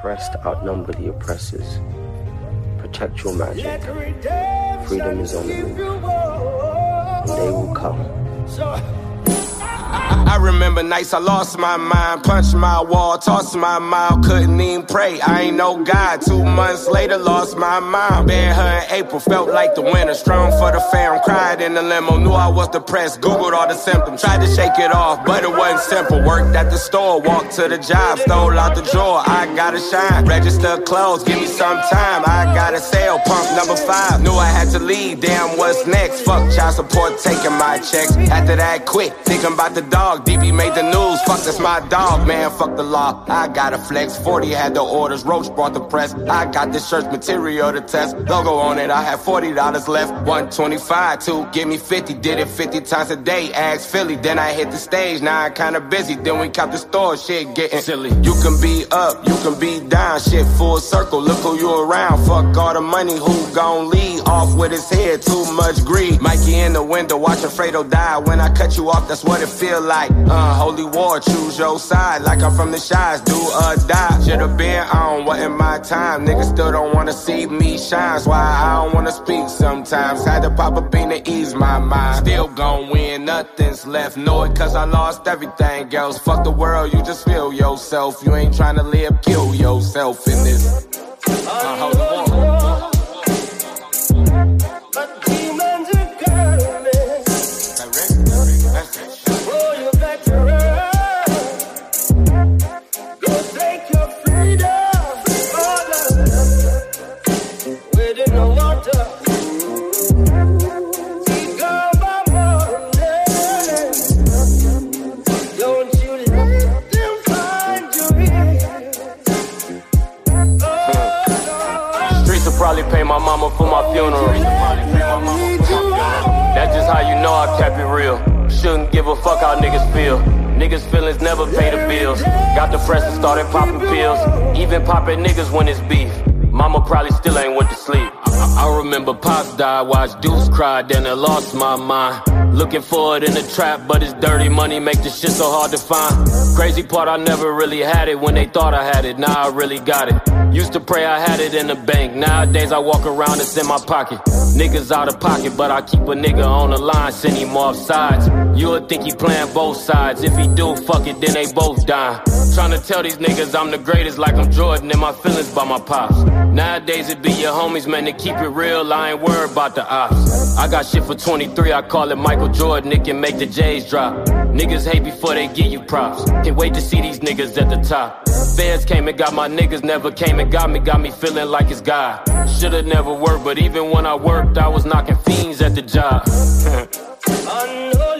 oppressed outnumber the oppressors. Protect your magic. Freedom is on the move. And they will come. I remember nights I lost my mind, punched my wall, tossed my mouth, couldn't even pray. I ain't no God. Two months later, lost my mind. Buried her in April, felt like the winter. Strong for the fam, cried in the limo. Knew I was depressed, Googled all the symptoms. Tried to shake it off, but it wasn't simple. Worked at the store, walked to the job, stole out the drawer. I gotta shine. Register clothes, give me some time. I got a sale, pump number five. Knew I had to leave, damn, what's next? Fuck child support, taking my checks. After that, quit, thinking about the dog. DB made the news, fuck, that's my dog, man, fuck the law. I got a flex, 40 had the orders, Roach brought the press. I got this shirt material to test, logo on it, I had $40 left, 125 to give me 50, did it 50 times a day, asked Philly, then I hit the stage, now I'm kinda busy, then we cop the store, shit getting silly. You can be up, you can be down, shit full circle, look who you around, fuck all the money, who gon' off with his head, too much greed. Mikey in the window, watching Fredo die, when I cut you off, that's what it feel like. Uh, holy war, choose your side. Like I'm from the shies, do or die. Should've been on, wasn't my time. Niggas still don't wanna see me shine. That's why I don't wanna speak sometimes. Had to pop a bean to ease my mind. Still gon' win, nothing's left. Know it cause I lost everything else. Fuck the world, you just feel yourself. You ain't trying to live, kill yourself in this. Uh, probably pay my mama for my funeral. That's just how you know I kept it real. Shouldn't give a fuck how niggas feel. Niggas' feelings never pay the bills. Got fresh and started popping pills. Even popping niggas when it's beef. Mama probably still ain't went to sleep. I, I remember Pops died, watched Deuce cry, then I lost my mind. Looking for it in the trap, but it's dirty money, make this shit so hard to find. Crazy part, I never really had it when they thought I had it, now I really got it. Used to pray I had it in the bank, nowadays I walk around, it's in my pocket. Niggas out of pocket, but I keep a nigga on the line, send him off sides. You would think he playing both sides, if he do, fuck it, then they both die. Tryna tell these niggas I'm the greatest, like I'm Jordan, and my feelings by my pops. Nowadays it be your homies, man, to keep it real, I ain't worried about the ops. I got shit for 23, I call it Michael Jordan, it can make the J's drop. Niggas hate before they give you props. Can't wait to see these niggas at the top. Fans came and got my niggas, never came and got me, got me feeling like it's God. Should've never worked, but even when I worked, I was knocking fiends at the job.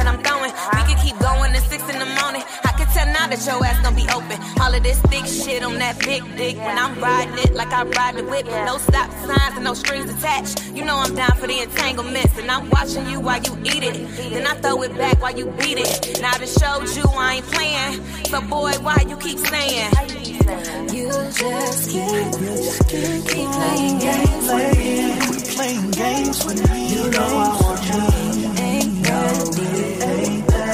that I'm throwing. We can keep going to six in the morning. I can tell now that your ass don't be open. All of this thick shit on that big dick. When I'm riding it like I ride the whip. No stop signs and no strings attached. You know I'm down for the entanglements. And I'm watching you while you eat it. Then I throw it back while you beat it. Now I just showed you I ain't playing. So boy, why you keep saying? You just keep, you just keep, keep playing games with me. We playing games with me. You know I want you. Ain't no deal.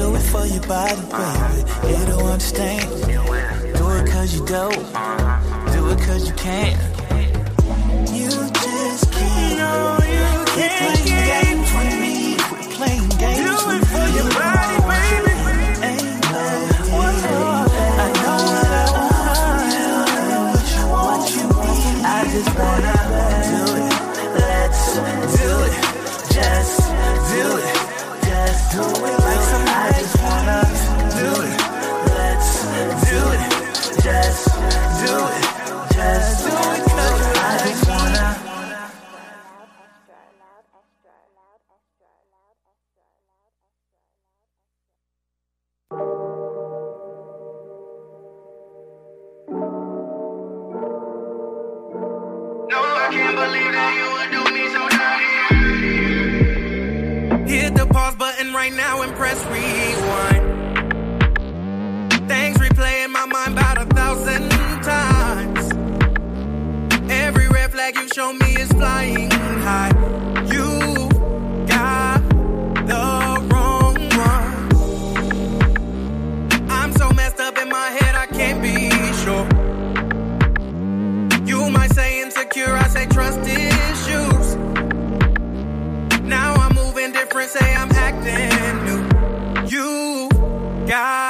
do it for your body, baby. You don't understand. Do it cause you don't. Do it cause you can't. You just can't. No, you can't. press rewind. Things replay in my mind about a thousand times. Every red flag you show me is flying high. You got the wrong one. I'm so messed up in my head, I can't be sure. You might say insecure, I say trust issues. Now I'm moving different, say now.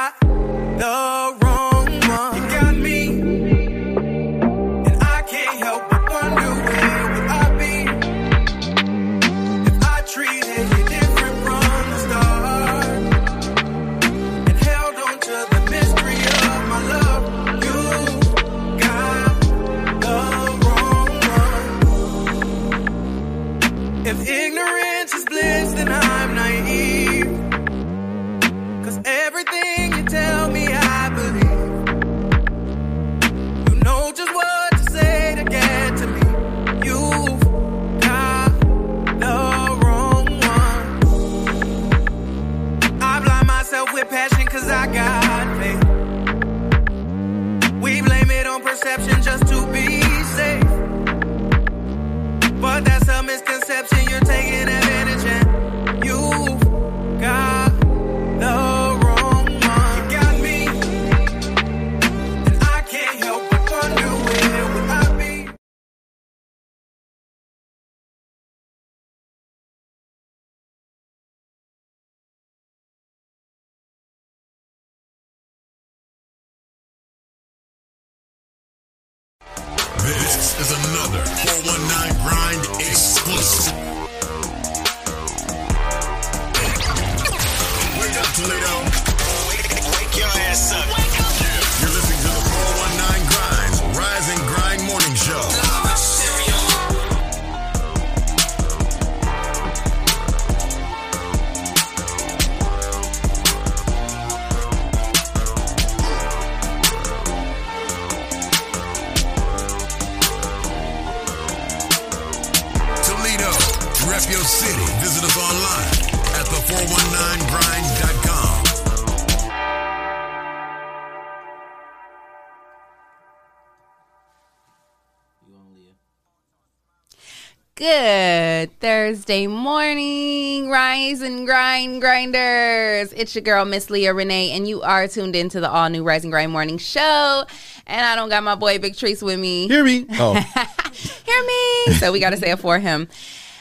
Thursday morning, rise and grind grinders. It's your girl, Miss Leah Renee, and you are tuned into the all new Rise and Grind Morning Show. And I don't got my boy Big Trees with me. Hear me? Oh, Hear me. So we got to say it for him.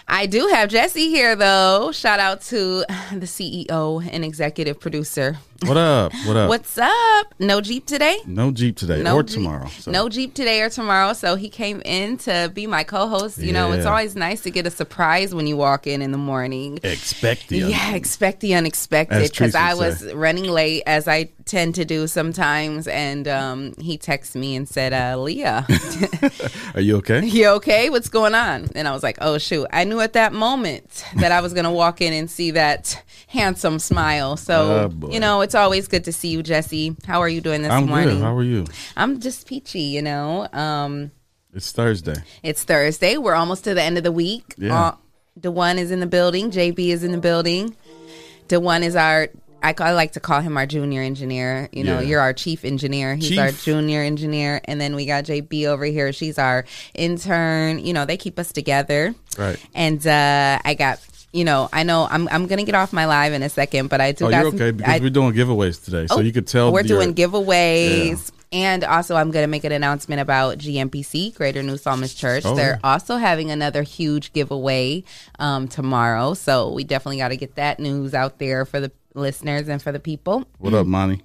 I do have Jesse here, though. Shout out to the CEO and executive producer. What up? What up? What's up? No Jeep today? No Jeep today No or Jeep- tomorrow. so. No Jeep today or tomorrow. So he came in to be my co-host. You know, it's always nice to get a surprise when you walk in in the morning. Expect the Yeah, expect the unexpected because I was say. running late as I tend to do sometimes, and um, he texted me and said, uh, "Leah, Are you okay? you okay? What's going on?" And I was like, "Oh shoot!" I knew at that moment that I was gonna walk in and see that handsome smile. So Oh, you know, it's always good to see you, Jesse. How are you doing this I'm morning? good. How are you? I'm just peachy, you know. Um, It's Thursday. it's Thursday. We're almost to the end of the week. Yeah. Uh, Dewan is in the building. JB is in the building. Dewan is our. I, call, I like to call him our junior engineer. You know, Yeah. you're our chief engineer. He's our junior engineer, and then we got JB over here. She's our intern. You know, they keep us together. Right. And uh, I got. You know, I know I'm I'm gonna get off my live in a second, but I do. Oh, got you're some- okay because I- we're doing giveaways today, so Oh, you could tell we're doing giveaways. And also, I'm going to make an announcement about GMPC, Greater New Psalmist Church. Oh, They're yeah. also having another huge giveaway um, tomorrow. So we definitely got to get that news out there for the listeners and for the people. What up, Monty?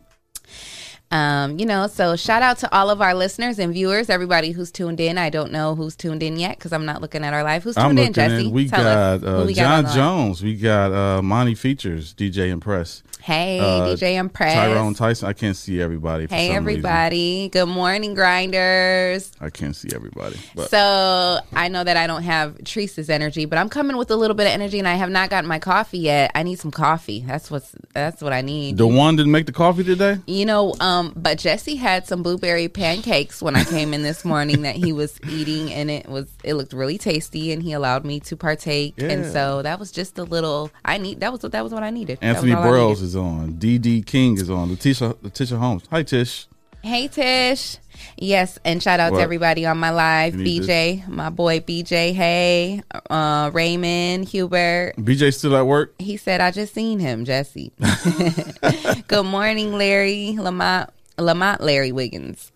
Um, you know, so shout out to all of our listeners and viewers, everybody who's tuned in. I don't know who's tuned in yet because I'm not looking at our live. Who's tuned in, Jesse? in. We got uh, we got John. Jones. We got uh, Monty Features, DJ Impress. Hey, Uh, DJ Impress. Tyrone Tyson. I can't see everybody. For Hey, some reason. everybody. Good morning, grinders. I can't see everybody. But So I know that I don't have Teresa's energy, but I'm coming with a little bit of energy, and I have not gotten my coffee yet. I need some coffee. That's what's that's what I need. the one didn't make the coffee today. You know, um, but Jesse had some blueberry pancakes when I came in this morning that he was eating, and it was it looked really tasty, and he allowed me to partake, and so that was just a little. I need that was what that was what I needed. Anthony Burrows needed. Is on. DD King is on. Letitia Letitia Holmes. Hi Tish. Hey Tish. Yes, and shout out What? to everybody on my live. BJ, my boy BJ. Hey, uh, Raymond, Hubert. BJ still at work. He said, I just seen him, Jesse. Good morning, Larry Lamont, Lamont Larry Wiggins.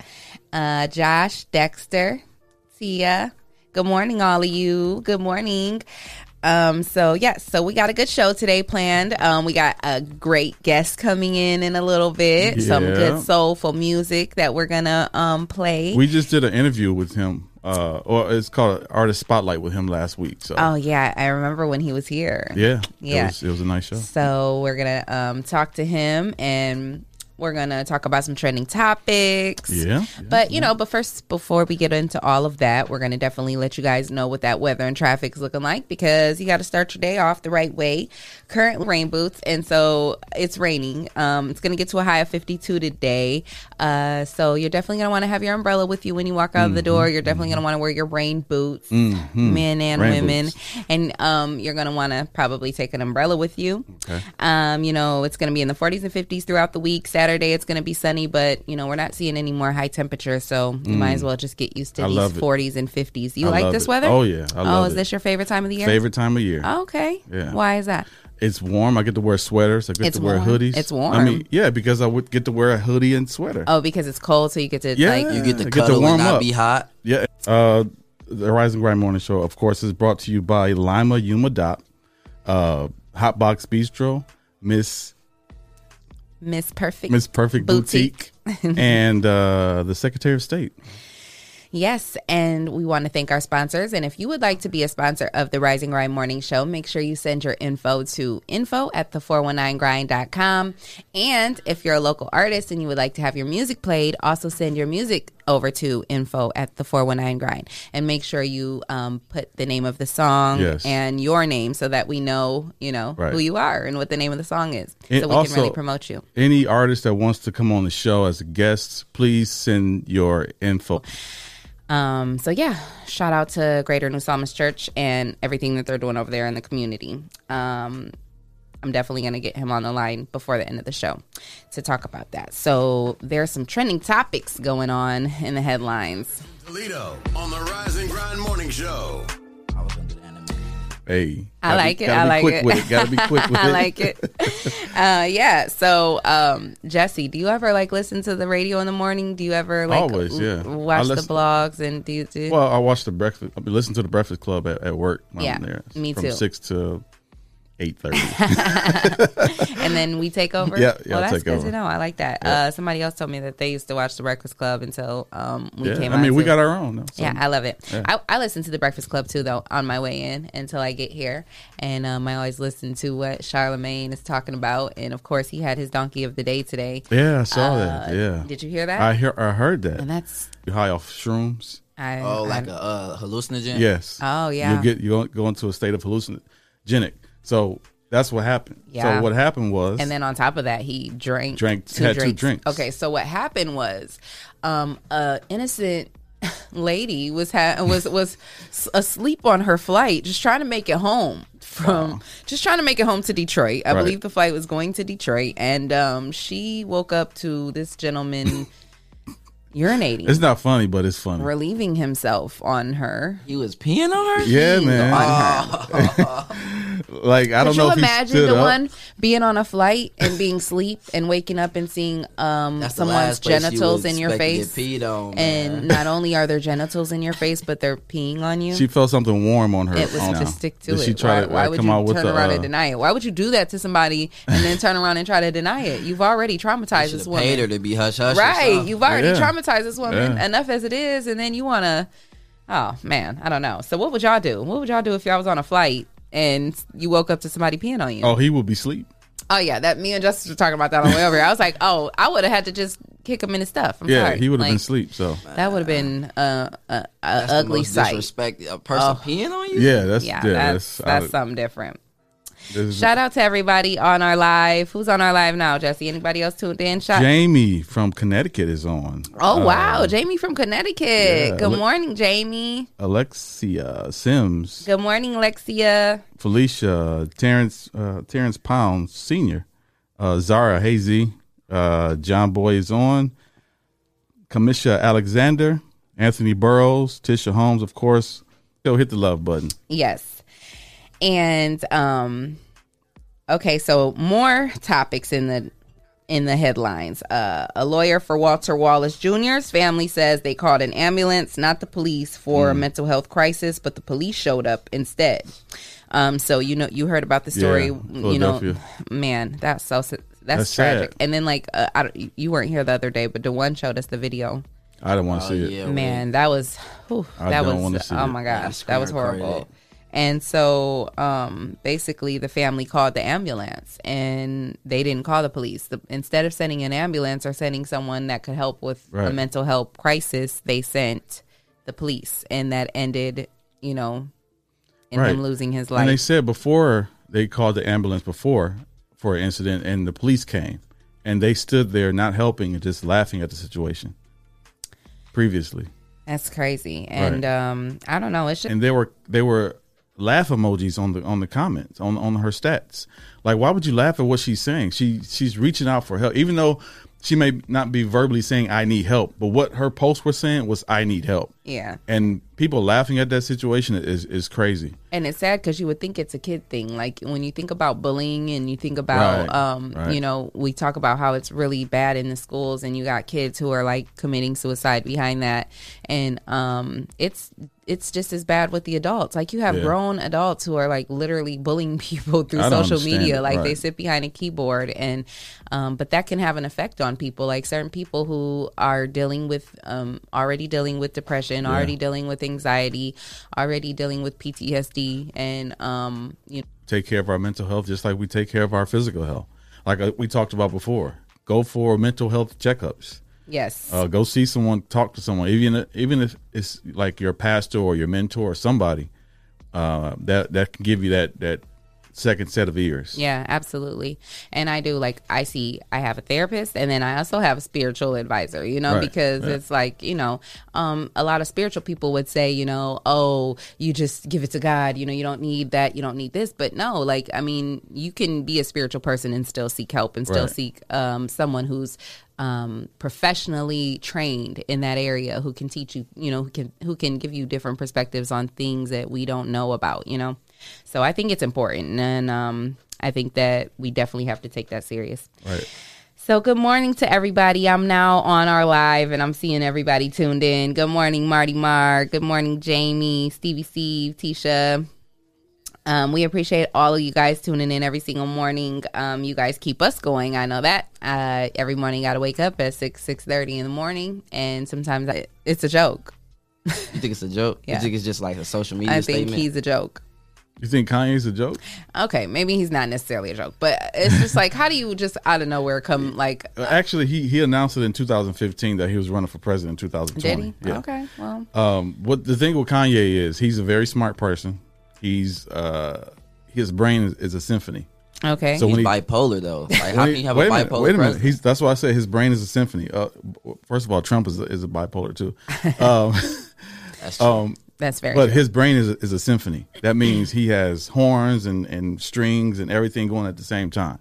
Uh, Josh, Dexter, Tia. Good morning, all of you. Good morning. Um, so yes, so we got a good show today planned. Um, we got a great guest coming in in a little bit. Some good soulful music that we're gonna um play. We just did an interview with him, uh, or it's called Artist Spotlight with him last week. So oh yeah, I remember when he was here. yeah, Yeah. it was, it was a nice show. So we're gonna um, talk to him and we're gonna talk about some trending topics. Yeah, But you know, but first, before we get into all of that, we're gonna definitely let you guys know what that weather and traffic is looking like because you got to start your day off the right way. Currently rain boots, and so it's raining. Um, it's gonna get to a high of 52 today. Uh, so you're definitely gonna want to have your umbrella with you when you walk out of the door. You're definitely gonna want to wear your rain boots, men and Rain women, boots. and um, you're gonna want to probably take an umbrella with you. Okay. Um, you know, it's going to be in the 40s and 50s throughout the week. Saturday, it's going to be sunny, but you know, we're not seeing any more high temperatures, so you might as well just get used to Mm. I these 40s and 50s. You I like this it. weather? Oh, yeah. I oh, love is it. this your favorite time of the year? Favorite time of year. Oh, okay. Yeah. Why is that? It's warm. I get to wear sweaters. I get It's to wear warm. hoodies. It's warm. I mean, yeah, because I would get to wear a hoodie and sweater. Oh, because it's cold, so you get to Yeah. like You get to I get to cuddle warm and not up. be hot. Yeah. Uh, the Rise and Grind Morning Show, of course, is brought to you by Lima Yuma Dot, uh, Hotbox Bistro, Miss Miss Perfect. Miss Perfect Boutique. Boutique, and uh, the Secretary of State. Yes, and we want to thank our sponsors. And if you would like to be a sponsor of the Rise and Grind Morning Show, make sure you send your info to info at the 419grind.com. And if you're a local artist and you would like to have your music played, also send your music over to info at the 419grind. And make sure you um, put the name of the song Yes. and your name so that we know, you know, Right. who you are and what the name of the song is. And so we also- can really promote you. Any artist that wants to come on the show as a guest, please send your info. Um, so yeah, shout out to Greater New Psalmist Church and everything that they're doing over there in the community. Um, I'm definitely going to get him on the line before the end of the show to talk about that. So there's some trending topics going on in the headlines. Toledo on the Rise and Grind Morning Show. Hey, I like be, it. I like quick it. with it. Gotta be quick with I it. like it. uh, yeah. So, um, Jesse, do you ever like listen to the radio in the morning? Do you ever like Always, yeah. l- watch I the blogs and do you do? Well, I watch the breakfast. I listen to the Breakfast Club at, at work. When Yeah, I'm there. me from too. six to eight thirty. and then we take over. Yeah, yeah, well, that's take good over. to know. I like that. Uh, somebody else told me that they used to watch the Breakfast Club until um, we yeah, came. I mean, we to- got our own. Now, so. Yeah, I love it. Yeah. I, I listen to the Breakfast Club too, though, on my way in until I get here, and um, I always listen to what Charlemagne is talking about, and of course, he had his donkey of the day today. Yeah, I saw Uh, that. Yeah, Did you hear that? I hear. I heard that. and that's You high off shrooms. I, Oh, like I- a uh, hallucinogen. Yes. Oh, yeah. You get you go- go into a state of hallucinogenic. So that's what happened. Yeah. So what happened was, And then on top of that, he drank Drank- had two drinks. Okay, so what happened was, um, a innocent lady was ha- was was asleep on her flight, just trying to make it home from just trying to make it home to Detroit. I Right. believe the flight was going to Detroit, and um, she woke up to this gentleman urinating, it's not funny, but it's funny. relieving himself on her. He was peeing on her. Yeah, man. On her. Like I don't Could know you if he imagine stood the up. one being on a flight and being asleep and waking up and seeing um, That's someone's last place you genitals in your expect to face? get on, and man. not only are there genitals in your face, but they're peeing on you. She felt something warm on her. it was on to stick to Did it. She try why to why like, would come you out with turn the, around uh, and deny it? Why would you do that to somebody and then turn around and try to deny it? You've already traumatized Should this have paid her to be hush hush. right? You've already Yeah. traumatized this woman Yeah. enough as it is, and then you want to. Oh man, I don't know. So what would y'all do? What would y'all do if y'all was on a flight and you woke up to somebody peeing on you? Oh, he would be asleep. Oh yeah, that me and Justice were talking about that on the way over here. I was like, oh, I would have had to just kick him in his stuff. I'm Yeah, sorry. he would have Like, been asleep. So That would have been uh, a, a That's the ugly most sight. Disrespect a person Oh. peeing on you. yeah, that's Yeah, yeah, that's that's, that's something different. Shout out to everybody on our live. Who's on our live now, Jesse? Anybody else tuned in? Shout. Jamie from Connecticut is on. oh Uh, wow, Jamie from Connecticut. yeah, Good morning, Jamie. Alexia Sims, Good morning, Alexia. Felicia, Terrence, uh, Terrence Pound Senior, uh, Zara Hazy, uh, John Boy is on. Kamisha Alexander, Anthony Burrows, Tisha Holmes, of course. Go hit the love button. Yes. And um okay, so more topics in the in the headlines. Uh, a lawyer for Walter Wallace Jr.'s family says they called an ambulance, not the police, for a mental health crisis, but the police showed up instead. Um, so you know, you heard about the story. Yeah, you know, man, that's so that's, That's tragic. sad. And then like, uh, I don't, you weren't here the other day, but Dewan showed us the video. I don't want to Oh, see it. yeah, Man, that was whew, I that don't was see oh it. my gosh, that was screen recorded horrible. And so, um, basically, the family called the ambulance, and they didn't call the police. The, instead of sending an ambulance or sending someone that could help with a mental health crisis, they sent the police, and that ended, you know, in Right. him losing his life. And they said before they called the ambulance before for an incident, and the police came, and they stood there not helping and just laughing at the situation. Previously, That's crazy, and Right. um, I don't know. It's just and they were they were laugh emojis on the on the comments on on her stats. Like, why would you laugh at what she's saying? She she's reaching out for help, even though she may not be verbally saying "I need help," but what her posts were saying was "I need help." Yeah. And people laughing at that situation is is crazy. and it's sad because you would think it's a kid thing like when you think about bullying and you think about Right, um right. you know we talk about how it's really bad in the schools and you got kids who are like committing suicide behind that and um it's it's just as bad with the adults like you have Yeah. grown adults who are like literally bullying people through social media like they sit behind a keyboard and um but that can have an effect on people like certain people who are dealing with um already dealing with depression already dealing with anxiety already dealing with PTSD and um you know. take care of our mental health just like we take care of our physical health. Like uh, we talked about before, go for mental health checkups. yes Uh, go see someone, talk to someone, even even if it's like your pastor or your mentor or somebody uh, that that can give you that that second set of ears. Yeah, absolutely. And I do like I see I have a therapist and then I also have a spiritual advisor, you know, Right, because right. it's like, you know, um a lot of spiritual people would say, you know, oh, you just give it to God, you know, you don't need that, you don't need this. But no, like I mean, you can be a spiritual person and still seek help and still Right. seek um someone who's um, professionally trained in that area who can teach you, you know, who can who can give you different perspectives on things that we don't know about, you know. So I think it's important, and um, I think that we definitely have to take that serious. Right. So good morning to everybody. I'm now on our live, and I'm seeing everybody tuned in. Good morning, Marty Mar. Good morning, Jamie, Stevie Steve, Tisha. Um, we appreciate all of you guys tuning in every single morning. Um, you guys keep us going. I know that. Uh, every morning, got to wake up at six six thirty in the morning, and sometimes I, it's a joke. You think it's a joke? Yeah. You think it's just like a social media I think statement? he's a joke. You think Kanye's a joke? Okay, maybe he's not necessarily a joke, but it's just like, how do you just out of nowhere come like? Uh, Actually, he he announced it in 2015 that he was running for president in 2020. Did he? Yeah. Okay, well, Um, what the thing with Kanye is, he's a very smart person. He's uh, his brain is, is a symphony. okay. So he's when he- bipolar though. Like, how Wait- can you have a wait minute, bipolar wait a minute. He's that's why I say his brain is a symphony. Uh, first of all, Trump is a, is a bipolar too. Um, That's true. um, That's very. but true. his brain is a, is a symphony. That means he has horns and, and strings and everything going at the same time.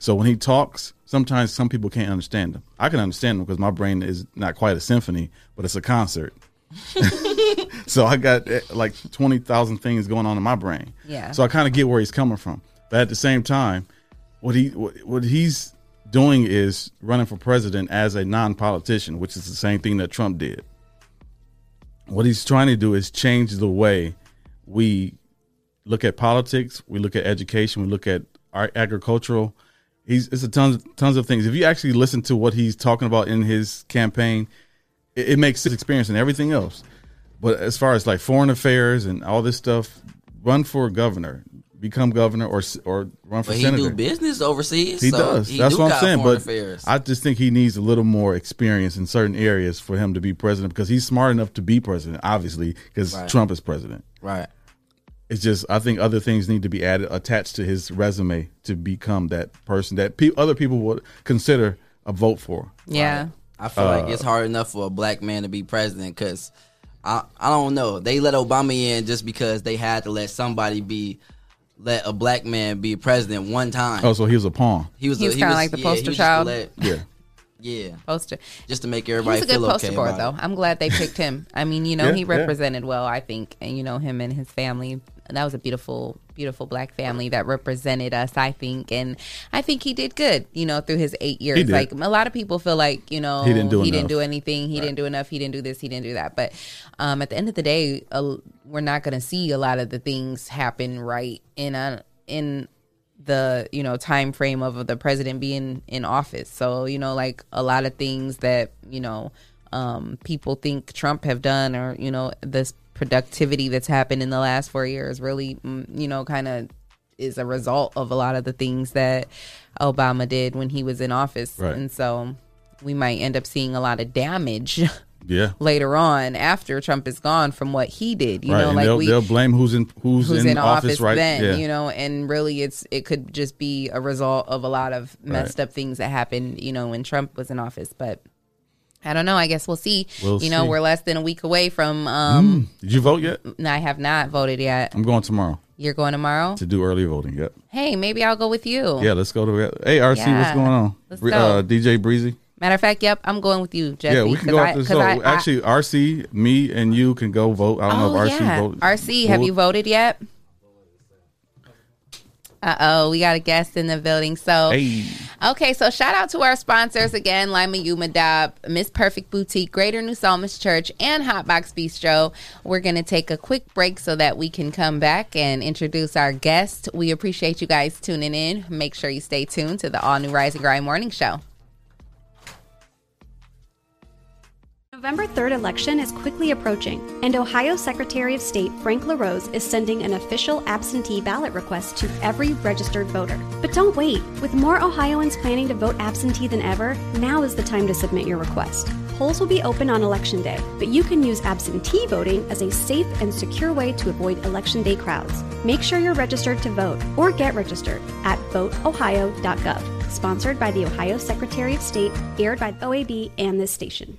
So when he talks, sometimes some people can't understand him. I can understand him because my brain is not quite a symphony, but it's a concert. so I got eh, like twenty thousand things going on in my brain. Yeah. So I kind of get where he's coming from, but at the same time, what he what, what he's doing is running for president as a non-politician, which is the same thing that Trump did what he's trying to do is change the way we look at politics, we look at education, we look at our agricultural. He's it's a tons tons of things. If you actually listen to what he's talking about in his campaign, it, it makes his experience and everything else. But as far as like foreign affairs and all this stuff, run for governor, become governor, or or run for but he senator. do business overseas. He so does. He That's do what I'm saying. But affairs. I just think he needs a little more experience in certain areas for him to be president because he's smart enough to be president, obviously, because Right. Trump is president. right. It's just I think other things need to be added attached to his resume to become that person that pe- other people would consider a vote for. yeah. I feel like it's uh, hard enough for a black man to be president because I I don't know. They let Obama in just because they had to let somebody be let a black man be president one time. Oh, so he was a pawn. he was He was kinda like the yeah, poster was child. let- Yeah. yeah, Poster. just to make He everybody was a good poster okay for it, about though. I'm glad they picked him. I mean, you know, Yeah, he yeah. represented well, I think, and you know him and his family. That was a beautiful, beautiful black family that represented us. I think, and I think he did good. You know, through his eight years. Like a lot of people feel like you know He didn't do he didn't do anything. He didn't do enough. He didn't do this. He didn't do that. But um, at the end of the day, uh, we're not going to see a lot of the things happen right in a in the you know time frame of the president being in office so you know like a lot of things that you know um people think trump have done or you know this productivity that's happened in the last four years really mm, you know kind of is a result of a lot of the things that obama did when he was in office Right. and so we might end up seeing a lot of damage Yeah. later on after trump is gone from what he did you right. know and like they'll, we they'll blame who's in who's, who's in, office, right. then, yeah. you know, and really it's it could just be a result of a lot of messed Right. up things that happened, you know, when Trump was in office. But I don't know. I guess we'll see. We'll you know, see. we're less than a week away from. um Did you vote yet? No, I have not voted yet. I'm going tomorrow You're going tomorrow. to do early voting. Yep. Hey, maybe I'll go with you. Yeah, let's go to Hey RC, what's going on? Let's go. Uh, DJ Breezy. Matter of fact, yep, I'm going with you, Jesse. Yeah, we can go I- after the 'cause. I- Actually, RC, me and you can go vote. I don't know oh if RC yeah, voted. RC, have you voted yet? Uh oh, we got a guest in the building. So Hey. Okay, so shout out to our sponsors again, Lima Umadab, Miss Perfect Boutique, Greater New Psalmist Church, and Hotbox Bistro. We're going to take a quick break so that we can come back and introduce our guest. We appreciate you guys tuning in. Make sure you stay tuned to the all new Rise and Grind Morning Show. November 3rd election is quickly approaching, and Ohio Secretary of State Frank LaRose is sending an official absentee ballot request to every registered voter. But don't wait. With more Ohioans planning to vote absentee than ever, now is the time to submit your request. polls will be open on Election Day, but you can use absentee voting as a safe and secure way to avoid Election Day crowds. Make sure you're registered to vote or get registered at voteohio.gov. Sponsored by the Ohio Secretary of State, aired by OAB and this station.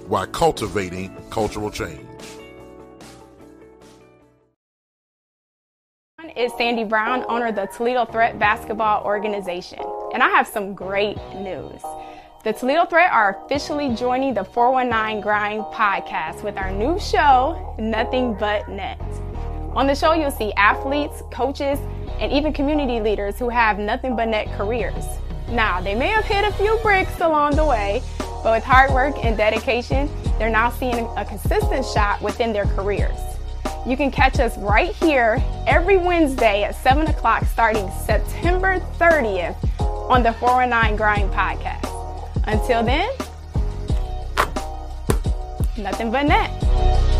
while cultivating cultural change. is Sandy Brown, owner of the Toledo Threat Basketball Organization, and I have some great news. The Toledo Threat are officially joining the 419 Grind podcast with our new show, Nothing But Net. On the show, you'll see athletes, coaches, and even community leaders who have nothing but net careers. Now, they may have hit a few bricks along the way, but with hard work and dedication, they're now seeing a consistent shot within their careers. You can catch us right here every Wednesday at 7 o'clock starting September 30th on the 419 Grind podcast. Until then, nothing but net.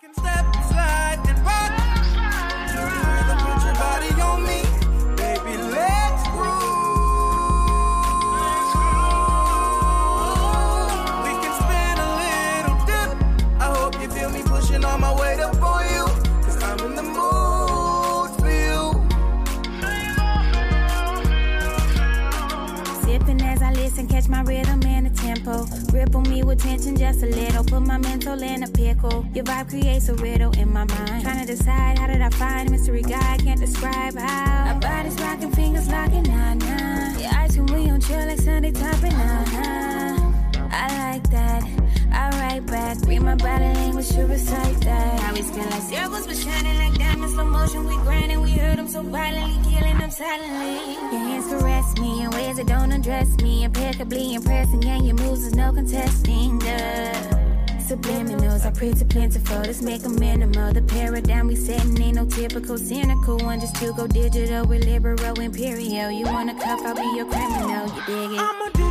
Can step, catch my rhythm and the tempo. Ripple me with tension just a little. Put my mental in a pickle. Your vibe creates a riddle in my mind. Trying to decide how did I find a mystery guy? Can't describe how. Our bodies rocking, fingers locking, nah nah. Your eyes when we on chill like Sunday topping, nah nah. I like that. I write back. Read my body language, should recite that. How we spin like circles, but shining like diamonds. Slow motion, we grinding. We hurt so violently, killing them silently. Your hands caress me in ways that don't undress me. Impeccably impressing, and your moves is no contesting. Duh. Subliminals, I pray to plentiful. Let's make a minimal. The paradigm we setting ain't no typical cynical one. Just to go digital, we're liberal, imperial. You wanna cuff, I'll be your criminal. You dig it?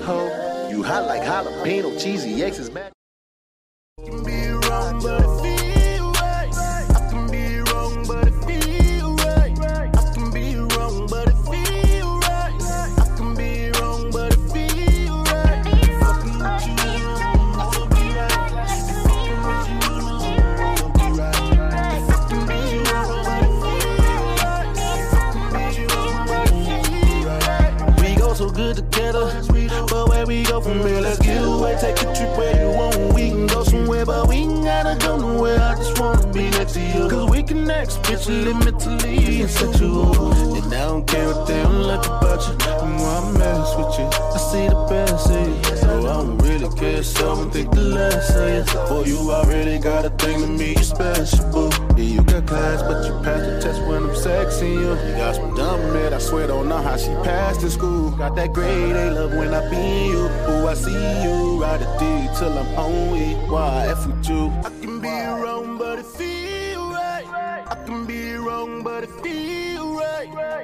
For. You hot like jalapeno, cheesy X's back. Be next to you. Cause we connect spiritually, mentally, and sexual. And I don't care what they don't like about you. And why mess with you. I see the best in you. So I don't really care, so don't the less of you. For you, I really got a thing to me, you special, boo. Yeah, you got class, but you passed the test when I'm sexing you. You got some dumb man, I swear, don't know how she passed in school. Got that grade, A love when I be you. Ooh, I see you, ride a D till I'm home with. Why F with you? I can be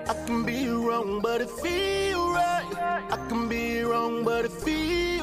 I can be wrong, but it feel right. I can be wrong, but it feel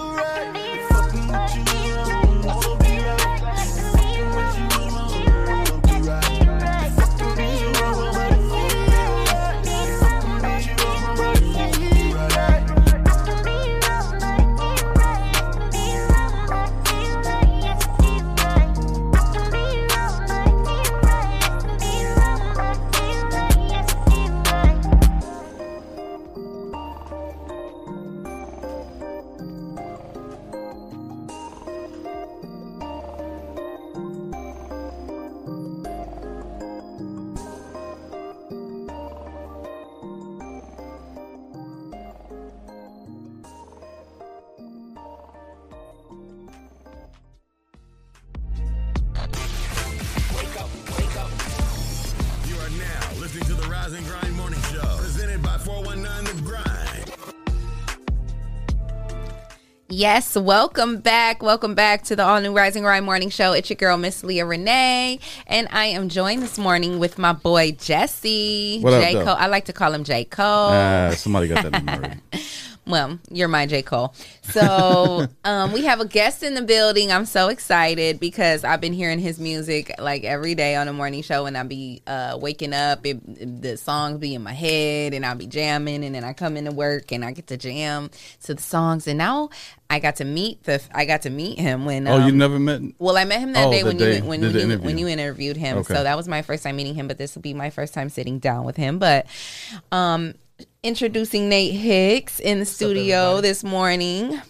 Yes, welcome back. Welcome back to the all new Rise and Grind Morning Show. It's your girl, Miss Leah Renee, and I am joined this morning with my boy Jesse. What up, J. Cole. I like to call him J. Cole. Ah, somebody got that already. Well, you're my J. Cole. So um, we have a guest in the building. I'm so excited because I've been hearing his music like every day on the morning show, and I'll be uh, waking up. It, the songs be in my head, and I'll be jamming, and then I come into work and I get to jam to the songs. And now I got to meet the I got to meet him when oh, you um, never met? well, I met him that Oh, day when day you when, when you interview. when you interviewed him. Okay. So that was my first time meeting him, but this will be my first time sitting down with him. But um introducing Nate Hicks in the studio this morning.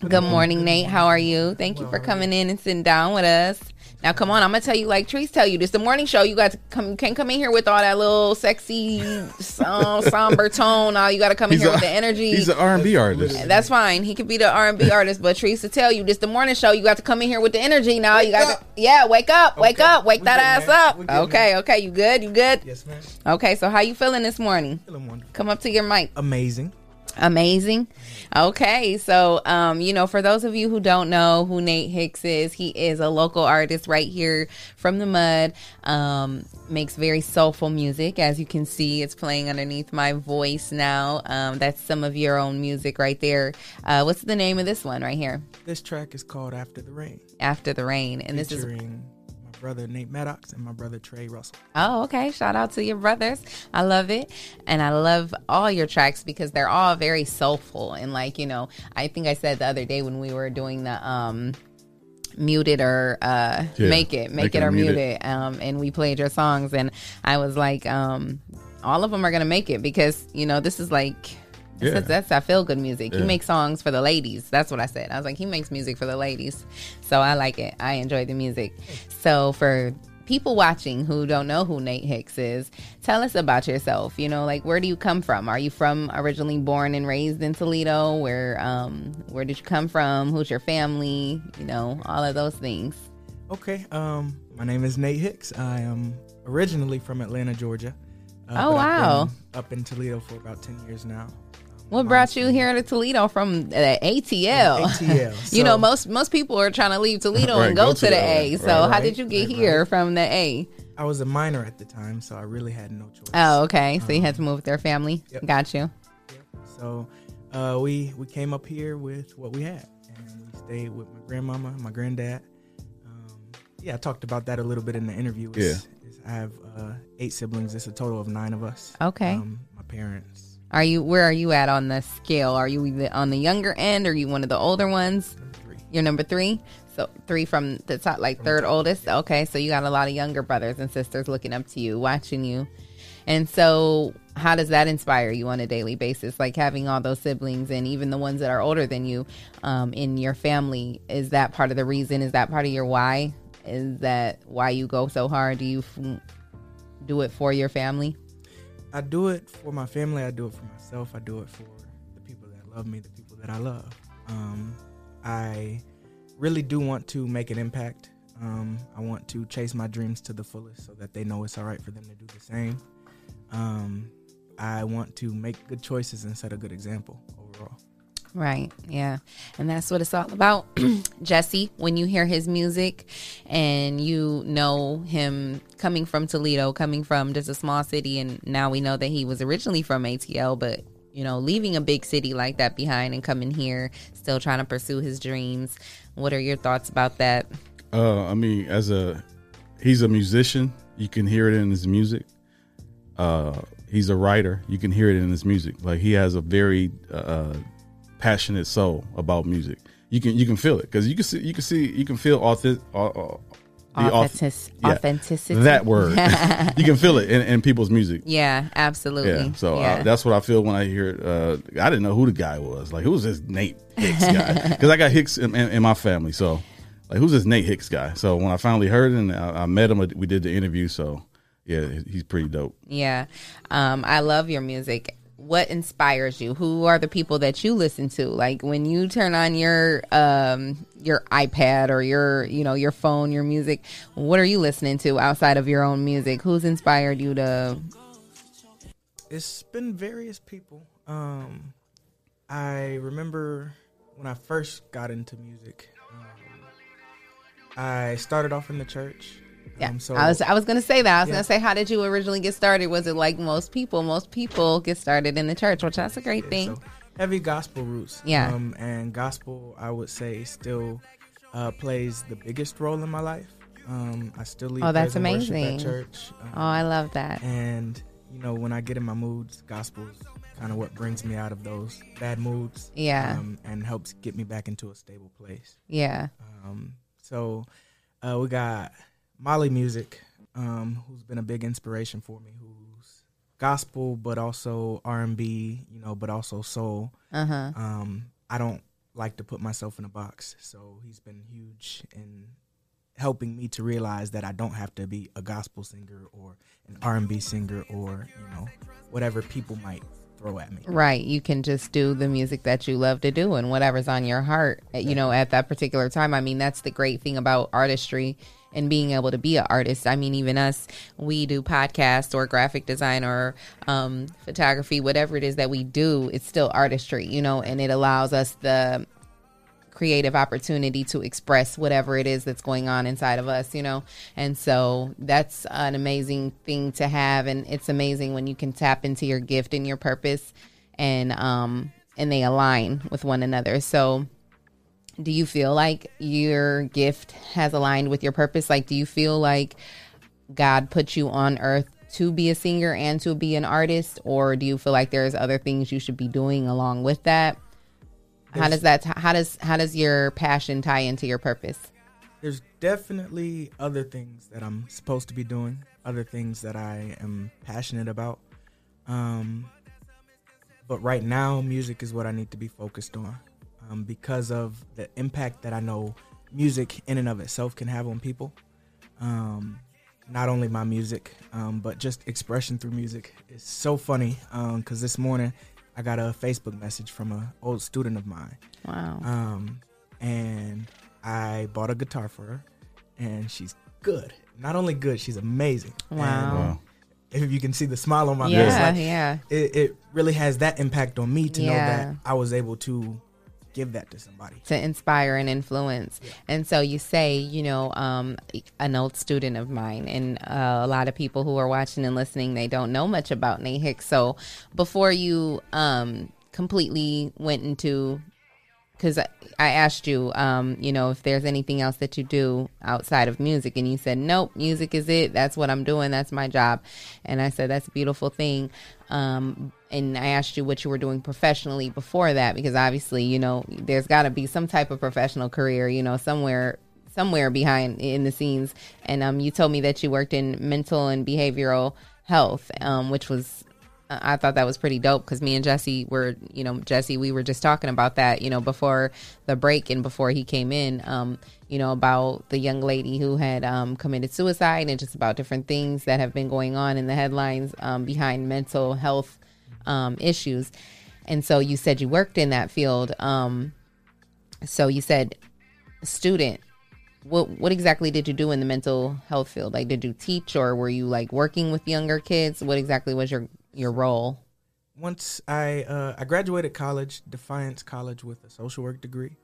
Good morning, Nate. How are you? Thank you for coming in and sitting down with us. Now, come on, I'm gonna tell you like Treese tell you. This the morning show. You got to come. You can't come in here with all that little sexy, um, somber tone. All you got to come in He's here a- with the energy. He's an R&B artist. That's fine. He could be the R and B artist, but Treese to tell you this the morning show. You got to come in here with the energy. Now you got to yeah, wake up, wake up, wake that ass up. Okay, okay, you good? You good? Yes, ma'am. Okay, so how you feeling this morning? Feeling wonderful. Come up to your mic. Amazing. Amazing. Okay, so um, you know, for those of you who don't know who Nate Hicks is, he is a local artist right here from the mud. Um, makes very soulful music, as you can see. It's playing underneath my voice now. Um, that's some of your own music right there. Uh, what's the name of this one right here? This track is called After the Rain. After the Rain, and this is featuring brother Nate Maddox and my brother Trey Russell. Oh, okay. Shout out to your brothers. I love it. And I love all your tracks because they're all very soulful. And like, you know, I think I said the other day when we were doing the um muted or uh Yeah, make it, make, it, or mute it. Um and we played your songs and I was like, um, all of them are gonna make it because, you know, this is like Yeah. that's, that's that feel good music. Yeah. He makes songs for the ladies. That's what I said. I was like, he makes music for the ladies. So I like it. I enjoy the music. So for people watching who don't know who Nate Hicks is, tell us about yourself. You know, like where do you come from? Are you from originally born and raised in Toledo? Where um where did you come from? Who's your family? You know, all of those things. Okay, um, my name is Nate Hicks. I am originally from Atlanta, Georgia. Oh, wow. Up in Toledo for about ten years now. What brought you here to Toledo from the ATL? ATL, you know, most most people are trying to leave Toledo Right, and go, go to, to the the A. A. So Right, how right, did you get right, here from the A? I was a minor at the time, so I really had no choice. Oh, okay. So you had to move with their family. Yep. Got you. So uh, we we came up here with what we had, and we stayed with my grandmama, my granddad. Um, yeah, I talked about that a little bit in the interview. It's- it's- I have uh, eight siblings. It's a total of nine of us. Okay. Um, my parents. Are you where are you at on the scale? Are you on the younger end or are you one of the older ones? You're number three. So three from the top, like third oldest. Okay, so you got a lot of younger brothers and sisters looking up to you, watching you. And so, how does that inspire you on a daily basis? Like having all those siblings and even the ones that are older than you um, in your family. Is that part of the reason? Is that part of your why? Is that why you go so hard? Do you f- do it for your family? I do it for my family. I do it for myself. I do it for the people that love me, the people that I love. Um, I really do want to make an impact. Um, I want to chase my dreams to the fullest so that they know it's all right for them to do the same. Um, I want to make good choices and set a good example overall. Right. Yeah. And that's what it's all about. Jesse, when you hear his music and you know him coming from Toledo, coming from just a small city, and now we know that he was originally from ATL, but you know, leaving a big city like that behind and coming here, still trying to pursue his dreams. What are your thoughts about that? Uh, I mean, as a he's a musician, you can hear it in his music. Uh, he's a writer, you can hear it in his music. Like he has a very uh, passionate soul about music. You can you can feel it because you can see you can see you can feel authentic. Uh, uh, the Authentic- yeah, authenticity. That word, you can feel it in, in people's music. Yeah, absolutely. Yeah, so Yeah. Uh, that's what I feel when I hear. it. Uh, I didn't know who the guy was. Like, who's this Nate Hicks guy? Because I got Hicks in, in, in my family. So, like, who's this Nate Hicks guy? So when I finally heard it and I, I met him, we did the interview. So, yeah, he's pretty dope. Yeah. Um, I love your music. What inspires you? Who are the people that you listen to? Like when you turn on your um your iPad or your, you know, your phone, your music, what are you listening to outside of your own music? Who's inspired you to It's been various people. Um, I remember when I first got into music. Um, I started off in the church. Yeah, Um, so I was I was gonna say that. I was Yeah. gonna say, how did you originally get started? Was it like most people? Most people get started in the church, which that's a great thing. So heavy gospel roots. Yeah. Um, and gospel, I would say, still uh, plays the biggest role in my life. Um, I still lead Oh, that's praise and worship amazing. church. Um, Oh, I love that. And you know, when I get in my moods, gospel is kind of what brings me out of those bad moods. Yeah. Um, and helps get me back into a stable place. Yeah. Um, so uh, we got Mali Music, um, who's been a big inspiration for me, who's gospel but also R and B, you know, but also soul. Uh-huh. Um, I don't like to put myself in a box, so he's been huge in helping me to realize that I don't have to be a gospel singer or an R and B singer or you know whatever people might throw at me. Right. You can just do the music that you love to do and whatever's on your heart, you know, at that particular time. I mean, that's the great thing about artistry and being able to be an artist. I mean, even us, we do podcasts or graphic design or um, photography, whatever it is that we do, it's still artistry, you know, and it allows us the creative opportunity to express whatever it is that's going on inside of us, you know? And so that's an amazing thing to have. And it's amazing when you can tap into your gift and your purpose and, um, and they align with one another. So, do you feel like your gift has aligned with your purpose? Like, do you feel like God put you on earth to be a singer and to be an artist? Or do you feel like there's other things you should be doing along with that? how does that how does how does your passion tie into your purpose There's definitely other things that I'm supposed to be doing, other things that I am passionate about. Um, but right now, music is what I need to be focused on um, because of the impact that I know music in and of itself can have on people. Um, not only my music, um, but just expression through music. It's so funny because this morning I got a Facebook message from an old student of mine. Wow. Um, and I bought a guitar for her, and she's good. Not only good, she's amazing. Wow. And Wow. If you can see the smile on my Yeah, face, like, yeah. it, it really has that impact on me to know that I was able to give that to somebody. to inspire and influence. And so you say, you know, um, an old student of mine, and uh, a lot of people who are watching and listening, they don't know much about Nate Hicks. So before you um, completely went into, because I, I asked you, um, you know, if there's anything else that you do outside of music, and you said, nope, music is it. That's what I'm doing. That's my job. And I said, that's a beautiful thing. Um, and I asked you what you were doing professionally before that, because obviously, you know, there's got to be some type of professional career, you know, somewhere somewhere behind in the scenes. And um, you told me that you worked in mental and behavioral health, um, which was I thought that was pretty dope because me and Jesse were, you know, Jesse, we were just talking about that, you know, before the break and before he came in, um, you know, about the young lady who had um, committed suicide and just about different things that have been going on in the headlines um, behind mental health um, issues. And so you said you worked in that field. Um, so you said student. What what exactly did you do in the mental health field? Like, did you teach or were you like working with younger kids? What exactly was your your role? Once I uh, I graduated college, Defiance College, with a social work degree.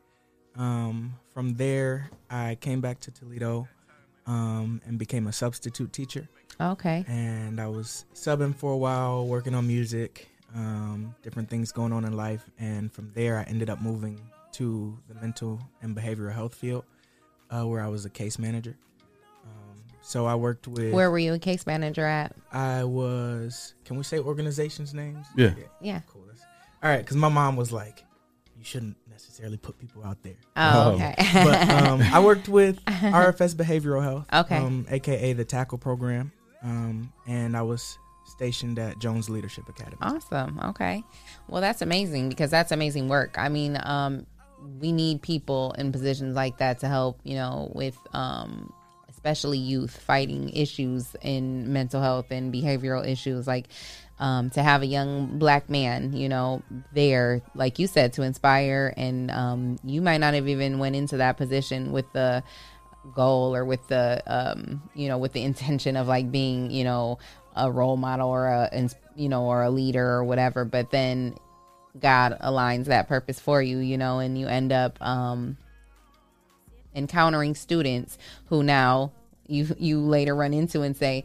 Um, from there, I came back to Toledo um, and became a substitute teacher. Okay. And I was subbing for a while, working on music, um, different things going on in life. And from there, I ended up moving to the mental and behavioral health field, uh, where I was a case manager. Um, so I worked with. Where were you a case manager at? I was. Can we say organizations' names? Yeah. Yeah. Cool. That's, all right, because my mom was like, "You shouldn't necessarily put people out there." Oh, okay. but um, I worked with RFS Behavioral Health. Okay. Um, AKA the Tackle Program, um, and I was stationed at Jones Leadership Academy. Awesome. Okay. Well, that's amazing because that's amazing work. I mean, um, we need people in positions like that to help, you know, with um, especially youth fighting issues in mental health and behavioral issues. Like um, to have a young black man, you know, there, like you said, to inspire. And um, you might not have even went into that position with the goal or with the um you know with the intention of like being you know a role model or a you know or a leader or whatever but then god aligns that purpose for you you know and you end up um encountering students who now you you later run into and say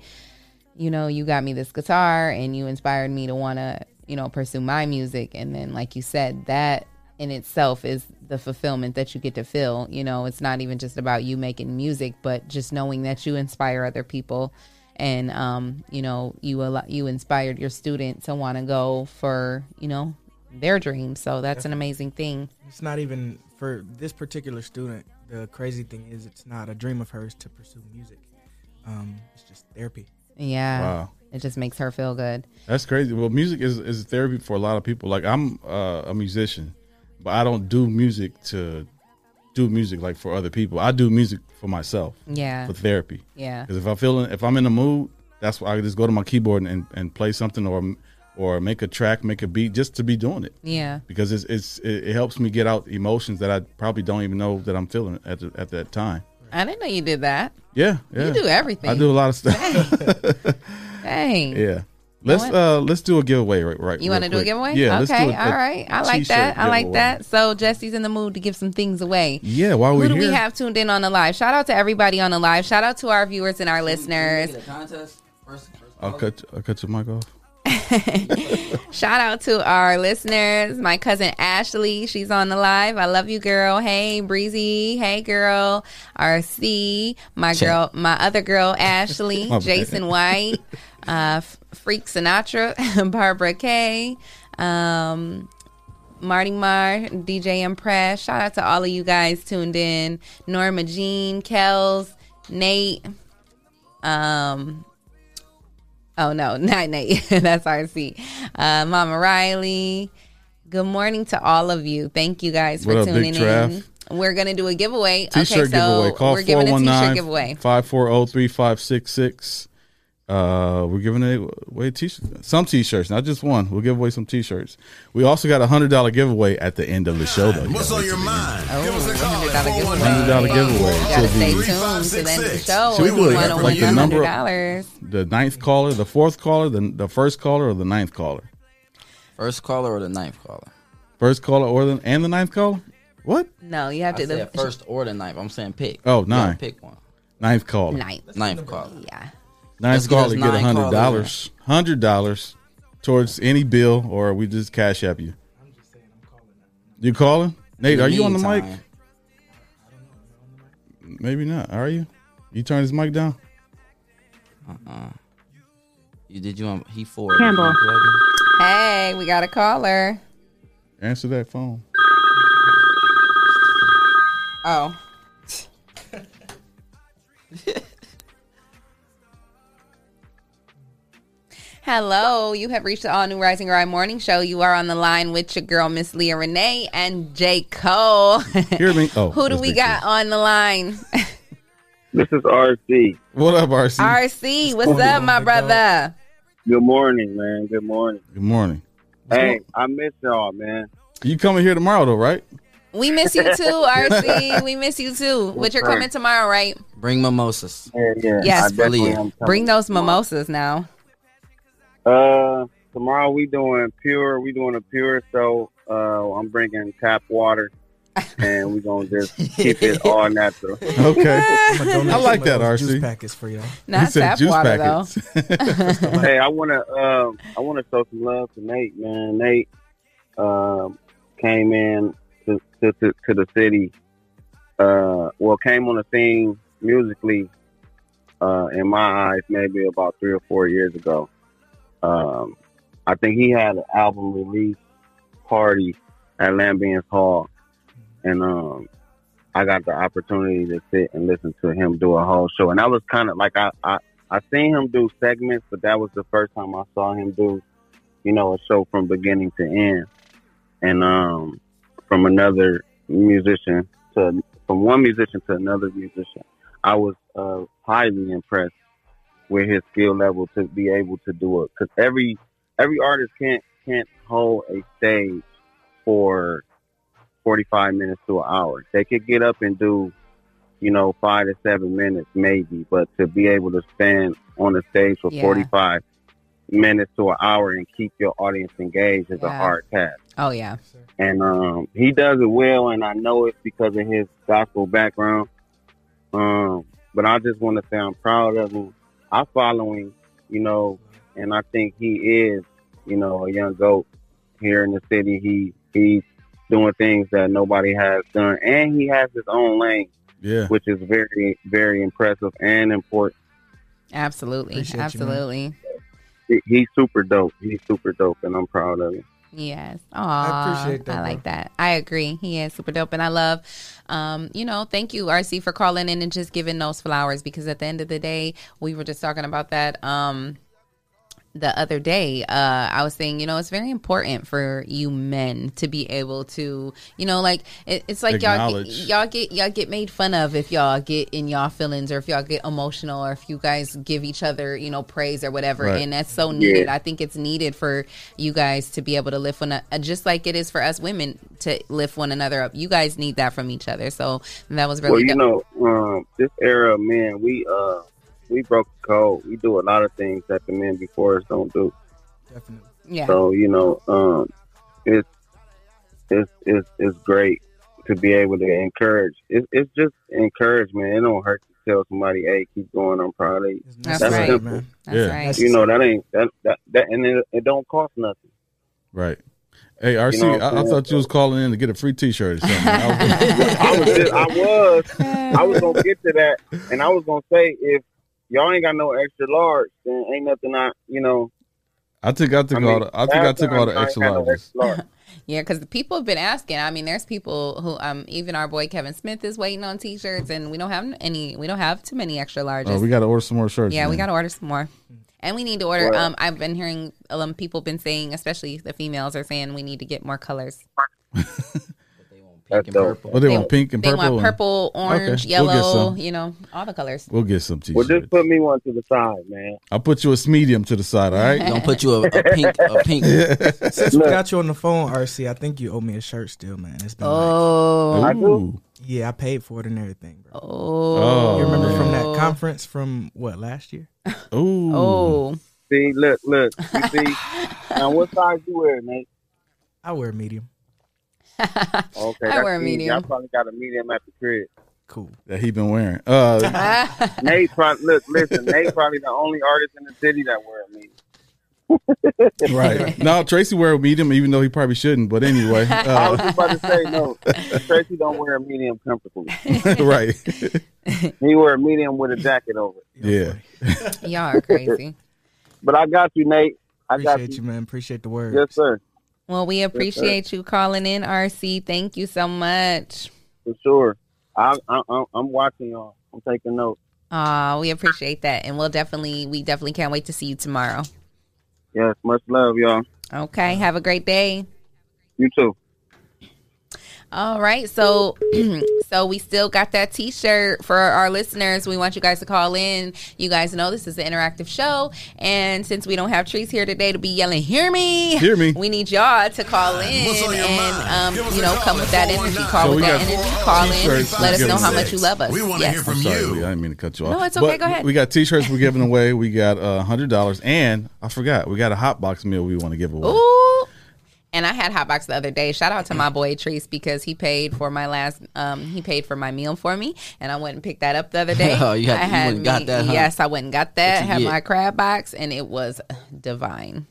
you know you got me this guitar and you inspired me to want to you know pursue my music. And then like you said that in itself is the fulfillment that you get to feel. You know it's not even just about you making music but just knowing that you inspire other people. And um you know you you inspired your student to want to go for you know their dreams. So that's an amazing thing. It's not even for this particular student. The crazy thing is, it's not a dream of hers to pursue music. Um, it's just therapy. yeah Wow. it just makes her feel good That's crazy. Well, music is, is therapy for a lot of people. Like I'm uh, a musician, but I don't do music to do music like for other people. I do music for myself. Yeah. For therapy. Yeah. Because if I feel if I'm in a mood, that's why I just go to my keyboard and, and play something or or make a track, make a beat, just to be doing it. Yeah. Because it's it's it, it helps me get out emotions that I probably don't even know that I'm feeling at the, at that time. i didn't know you did that Yeah, yeah. You do everything. I do a lot of stuff. Dang. yeah. Let's uh let's do a giveaway right right. You want to do a giveaway? Yeah. let's Okay. do a- a right. I like t-shirt that. I like that. So Jesse's in the mood to give some things away. Yeah, while we're do we have tuned in on the live? Shout out to everybody on the live. Shout out to our viewers and our listeners. Contest first. I'll cut I'll cut your mic off. Shout out to our listeners. My cousin Ashley, she's on the live. I love you, girl. Hey, Breezy. Hey, girl. RC. My Check. girl, my other girl, Ashley. Jason White. Uh, Freak Sinatra. Barbara K. Um, Marty Mar, DJ Impress. Shout out to all of you guys tuned in. Norma Jean, Kels, Nate. Um, oh no, not Nate. That's RC. Uh, Mama Riley. Good morning to all of you. Thank you guys for What tuning in. We're gonna do a giveaway. T-shirt okay, so giveaway. Call we're giving a t-shirt giveaway. 540-3566. Uh, we're giving away t-shirts. Some t-shirts, not just one. We'll give away some t-shirts. We also got a hundred dollar giveaway at the end of the show, though. What's on your mind? Oh, Give us a call $100 giveaway. Hundred dollar giveaway. Gotta So stay tuned to the end of the show. Should we if do it want to like win the a number hundred of- dollars. The ninth caller, the fourth caller, the the first caller, or the ninth caller? First caller or the ninth caller? First caller or the and the ninth caller? What? No, you have I to. said first or the ninth. I'm saying pick. Oh, You gotta nine. Pick one. Ninth caller. Ninth. Ninth caller. Yeah. Ninth Let's get us caller get a nine hundred callers. dollars. Hundred dollars towards any bill, or we just cash app you. I'm just saying, I'm calling. You calling? Nate, are you on the mic? meantime- Maybe not. Are you? You turn his mic down. Uh-uh. You did you on he four? Campbell. Hey, we got a caller. Answer that phone. Oh. Hello, you have reached the All New Rise and Grind Morning Show. You are on the line with your girl, Miss Leah Renee and J. Cole. Hear me? Oh, Who do we Big got on the line? This is RC. What up, RC? RC, what's up, my brother? Good morning, man. Good morning. Good morning. Hey, I miss y'all, man. You coming here tomorrow though, right? We miss you too, RC. We miss you too. But you're coming tomorrow, right? Bring mimosas. Yeah, yeah. Yes, I definitely Bring those mimosas now. Uh, tomorrow we doing pure. We doing a pure. So uh, I'm bringing tap water, and we gonna just keep it all natural. Okay. I'm gonna donate I like that, RC. Juice packets for y'all. Not He said tap juice water, packets. hey, I wanna um, I wanna show some love to Nate, man. Nate um, came in to, to to to the city. Uh, well, came on the scene musically. Uh, in my eyes, maybe about three or four years ago. Um, I think he had an album release party at Lambian's Hall, and um, I got the opportunity to sit and listen to him do a whole show, and that was kind of like I, I I seen him do segments, but that was the first time I saw him do, you know, a show from beginning to end, and um, from another musician to from one musician to another musician, I was uh, highly impressed with his skill level to be able to do it because every every artist can't can't hold a stage for 45 minutes to an hour. They could get up and do, you know, five to seven minutes maybe, but to be able to stand on the stage for Yeah. 45 minutes to an hour and keep your audience engaged is a hard task. Oh yeah. And um, he does it well, and I know it's because of his gospel background. Um, but I just want to say I'm proud of him. I follow him, you know, and I think he is, you know, a young goat here in the city. He he's doing things that nobody has done, and he has his own lane, Yeah. which is very very impressive and important. Absolutely. Appreciate you. Absolutely. He- He's super dope. He's super dope, and I'm proud of him. Yes. Aw, I appreciate that, I like bro. that. I agree. He is super dope. And I love, um, you know, thank you, RC, for calling in and just giving those flowers because at the end of the day, we were just talking about that. Um, the other day. Uh, I was saying, you know, it's very important for you men to be able to, you know, like it, it's like y'all Acknowledge. y'all get y'all get made fun of if y'all get in y'all feelings or if y'all get emotional or if you guys give each other, you know, praise or whatever. Right. And that's so needed. Yeah. I think it's needed for you guys to be able to lift one, a- just like it is for us women to lift one another up. You guys need that from each other. So that was really well, really you dope. know, um, this era man, we uh, we broke the code. We do a lot of things that the men before us don't do. Definitely. Yeah. So you know, um, it's it's it's it's great to be able to encourage. It's it's just encouragement. It don't hurt to tell somebody, "Hey, keep going. I'm proud of you." That's right, simple. man. That's Yeah. right. You know that ain't that that, that and it, it don't cost nothing. Right. Hey, RC, You know I'm I, I thought you was calling in to get a free T-shirt or something. I was just, I was I was gonna get to that, and I was gonna say if y'all ain't got no extra large, then ain't nothing I you know. I think I took I mean, all the I think I took all the extra had no larges. large. Yeah, because the people have been asking. I mean, there's people who, um, even our boy Kevin Smith is waiting on T-shirts, and we don't have any. We don't have too many extra larges. Oh, we got to order some more shirts. yeah, we got to order some more, and we need to order. Right. Um, I've been hearing um people been saying, especially the females are saying we need to get more colors. That's dope. Oh, they, want pink and They purple. They want and- purple, Okay, orange, we'll yellow. you know, all the colors. We'll get some Well, T-shirts. Well, just put me one to the side, man. I'll put you a medium to the side. All right. Gonna put you a, a pink, a pink. Since we got you on the phone, RC, I think you owe me a shirt still, man. It's been Oh. like, I do? Yeah, I paid for it and everything, bro. Oh. You remember from that conference from what last year? Ooh. Oh. See, look, look. You see, now what size do you wear, Nate? I wear medium. Okay, I wear a easy. medium. I probably got a medium at the crib. Cool. That he been wearing. Uh, Nate, probably, look, listen. Nate probably the only artist in the city that wear a medium. right. No, Tracy wear a medium, even though he probably shouldn't. But anyway. I was Uh, about to say no. Tracy don't wear a medium comfortably. right. He wear a medium with a jacket over. it. Yeah. Y'all are crazy. But I got you, Nate. I got Appreciate you. you, man. Appreciate the word. Yes, sir. Well, we appreciate you calling in, RC. Thank you so much. For sure. I, I, I'm- watching y'all. I'm taking notes. Uh, we appreciate that, and we'll definitely, we definitely can't wait to see you tomorrow. Yes, much love, y'all. Okay, have a great day. You too. All right, so so we still got that T-shirt for our listeners. We want you guys to call in. You guys know this is an interactive show, and since we don't have Treese here today to be yelling, "Hear me, Hear me. we need y'all to call in and um, you know come with that energy. Call So with that energy. Call in. t-shirts Let us know how much you love us. We want to yes. I'm sorry, Lee, I didn't mean to cut you off. No, it's okay, But go ahead. We got T-shirts we're giving away. We got a hundred dollars, and I forgot we got a hot box meal we want to give away. Ooh. And I had Hotbox the other day. Shout out to my boy Treese because he paid for my last um he paid for my meal for me and I went and picked that up the other day. Oh, you had- I you had went and got that, huh? Yes, I went and got that. Had get? my crab box and it was divine.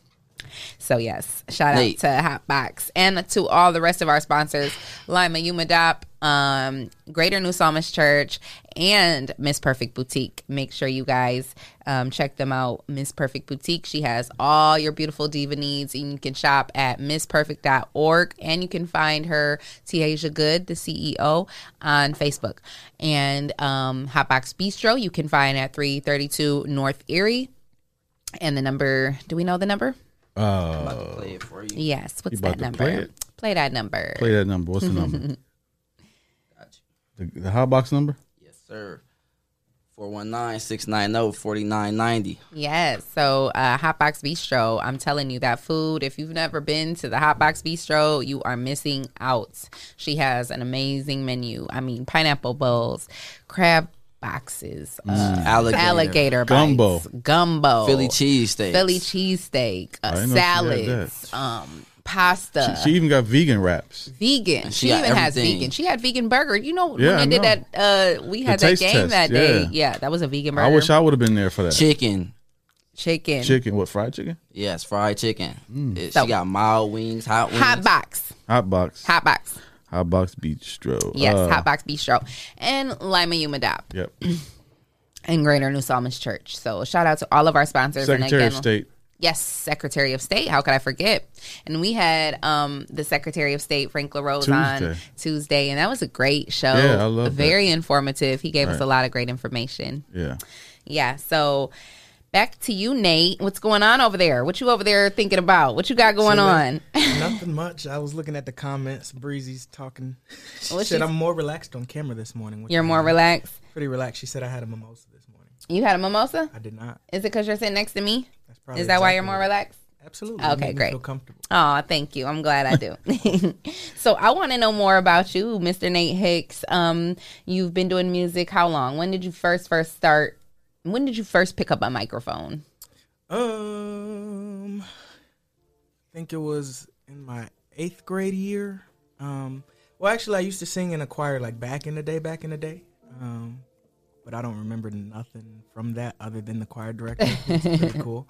So yes, shout out to Hotbox and to all the rest of our sponsors, Lima Umadop, um, Greater New Psalmist Church, and Miss Perfect Boutique. Make sure you guys um, check them out. Miss Perfect Boutique. She has all your beautiful diva needs. And you can shop at missperfect.org and you can find her Tiaja Good, the CEO, on Facebook. And um, Hotbox Bistro you can find at 332 North Erie. And the number, do we know the number? Uh, play it for you. Yes. What's that number? play? Play that number. Play that number. What's the number? the, the hot box number. Yes, sir. 419-690-4990. Yes. So, uh, Hotbox Bistro, I'm telling you that food, if you've never been to the Hotbox Bistro, you are missing out. She has an amazing menu. I mean, pineapple bowls, crab boxes, uh, Mm. Alligator. alligator Gumbo. bites, gumbo, Philly cheesesteaks. Philly cheesesteak, I uh, didn't know she had salads, um, pasta. She, she even got vegan wraps. Vegan. she She, got even has vegan. She had vegan burger. You know Yeah, I when they did that? Uh, we The had that game test, that day. yeah. Yeah, that was a vegan burger. I wish I would have been there for that. Chicken. chicken. Chicken. What fried chicken? Yes, fried chicken. It- So- she got mild wings, hot wings. Hot box. Hot box. Hot box. Hot box bistro. Yes, Uh, Hot Box Bistro. And Lima Umadop Yep. and Greater New Psalmist Church. So shout out to all of our sponsors. Secretary and of State. Yes, Secretary of State. How could I forget? And we had um, the Secretary of State, Frank LaRose, on Tuesday. Tuesday, and that was a great show. Yeah, I love that. Very informative. He gave us a lot of great information. Yeah. Yeah. So Back to you, Nate. What's going on over there? What you over there thinking about? What you got going on? Nothing much. I was looking at the comments. Breezy's talking. She What said she- I'm more relaxed on camera this morning. You're I'm more relaxed. Pretty relaxed. She said I had a mimosa this morning. You had a mimosa? I did not. Is it because you're sitting next to me? Probably Is that why you're more relaxed? Absolutely. Okay, great. feel comfortable. Oh, thank you. I'm glad I do. so I want to know more about you, Mr. Nate Hicks. Um, you've been doing music how long? When did you first first start? When did you first pick up a microphone? Um, I think it was in my eighth grade year. Um, well, actually, I used to sing in a choir like back in the day, back in the day. Um, but I don't remember nothing from that other than the choir director. It's pretty cool.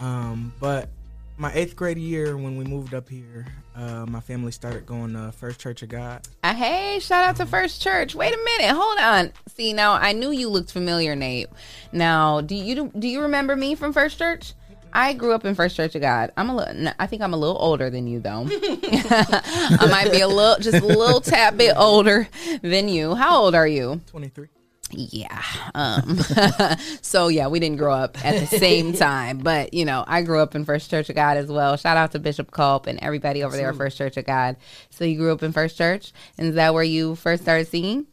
Um, but my eighth grade year, when we moved up here, uh, my family started going to First Church of God. Uh, hey, shout out to First Church. Wait a minute, hold on. See, now I knew you looked familiar, Nate. Now, do you do you remember me from First Church? I grew up in First Church of God. I'm a little. I think I'm a little older than you, though. I might be a little, just a little tad bit older than you. How old are you? Twenty three. Yeah. Um, so yeah, we didn't grow up at the same time, but you know, I grew up in First Church of God as well. Shout out to Bishop Culp and everybody over there at First Church of God. So you grew up in First Church, and is that where you first started singing?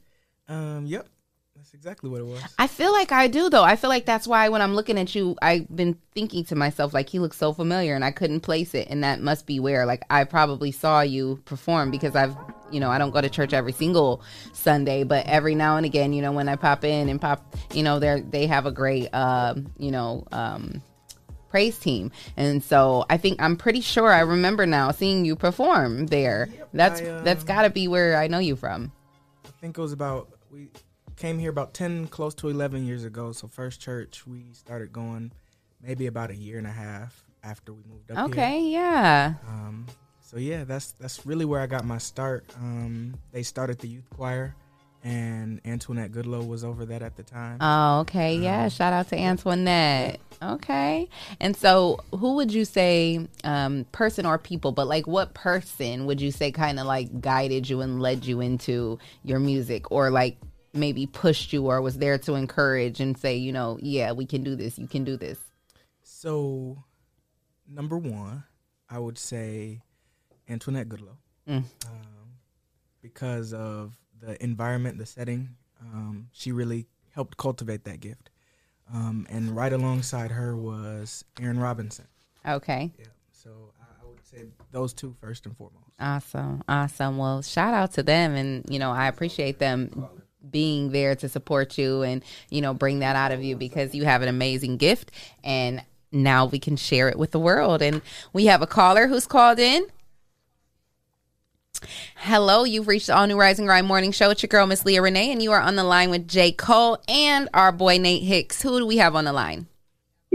Um, yep, exactly what it was. I feel like I do though. I feel like that's why when I'm looking at you, I've been thinking to myself like he looks so familiar, and I couldn't place it, and that must be where like I probably saw you perform because I've you know I don't go to church every single Sunday, but every now and again, you know, when I pop in and pop, you know, they they have a great um, you know um praise team and so i think i'm pretty sure i remember now seeing you perform there that's I, um, that's got to be where i know you from I think it was about we came here about ten, close to eleven years ago. So First Church, we started going maybe about a year and a half after we moved up here. okay yeah Um, so yeah, that's that's really where I got my start. Um, they started the youth choir, and Antoinette Goodlow was over that at the time. Oh, okay. Yeah. Shout out to Antoinette. Okay. And so, who would you say, um, person or people, but like what person would you say kind of like guided you and led you into your music or like maybe pushed you or was there to encourage and say, you know, yeah, we can do this. You can do this. So, number one, I would say Antoinette Goodlow, Mm. um, because of the environment, the setting. Um, she really helped cultivate that gift. Um, and right alongside her was Aaron Robinson. Okay. Yeah. So I, I would say those two first and foremost. Awesome. Awesome. Well, shout out to them. And, you know, I appreciate them being there to support you and, you know, bring that out of you because you have an amazing gift. And now we can share it with the world. And we have a caller who's called in. Hello, you've reached the All New Rise and Grind Morning Show. It's your girl, Miss Leah Renee, and you are on the line with J. Cole and our boy Nate Hicks. Who do we have on the line?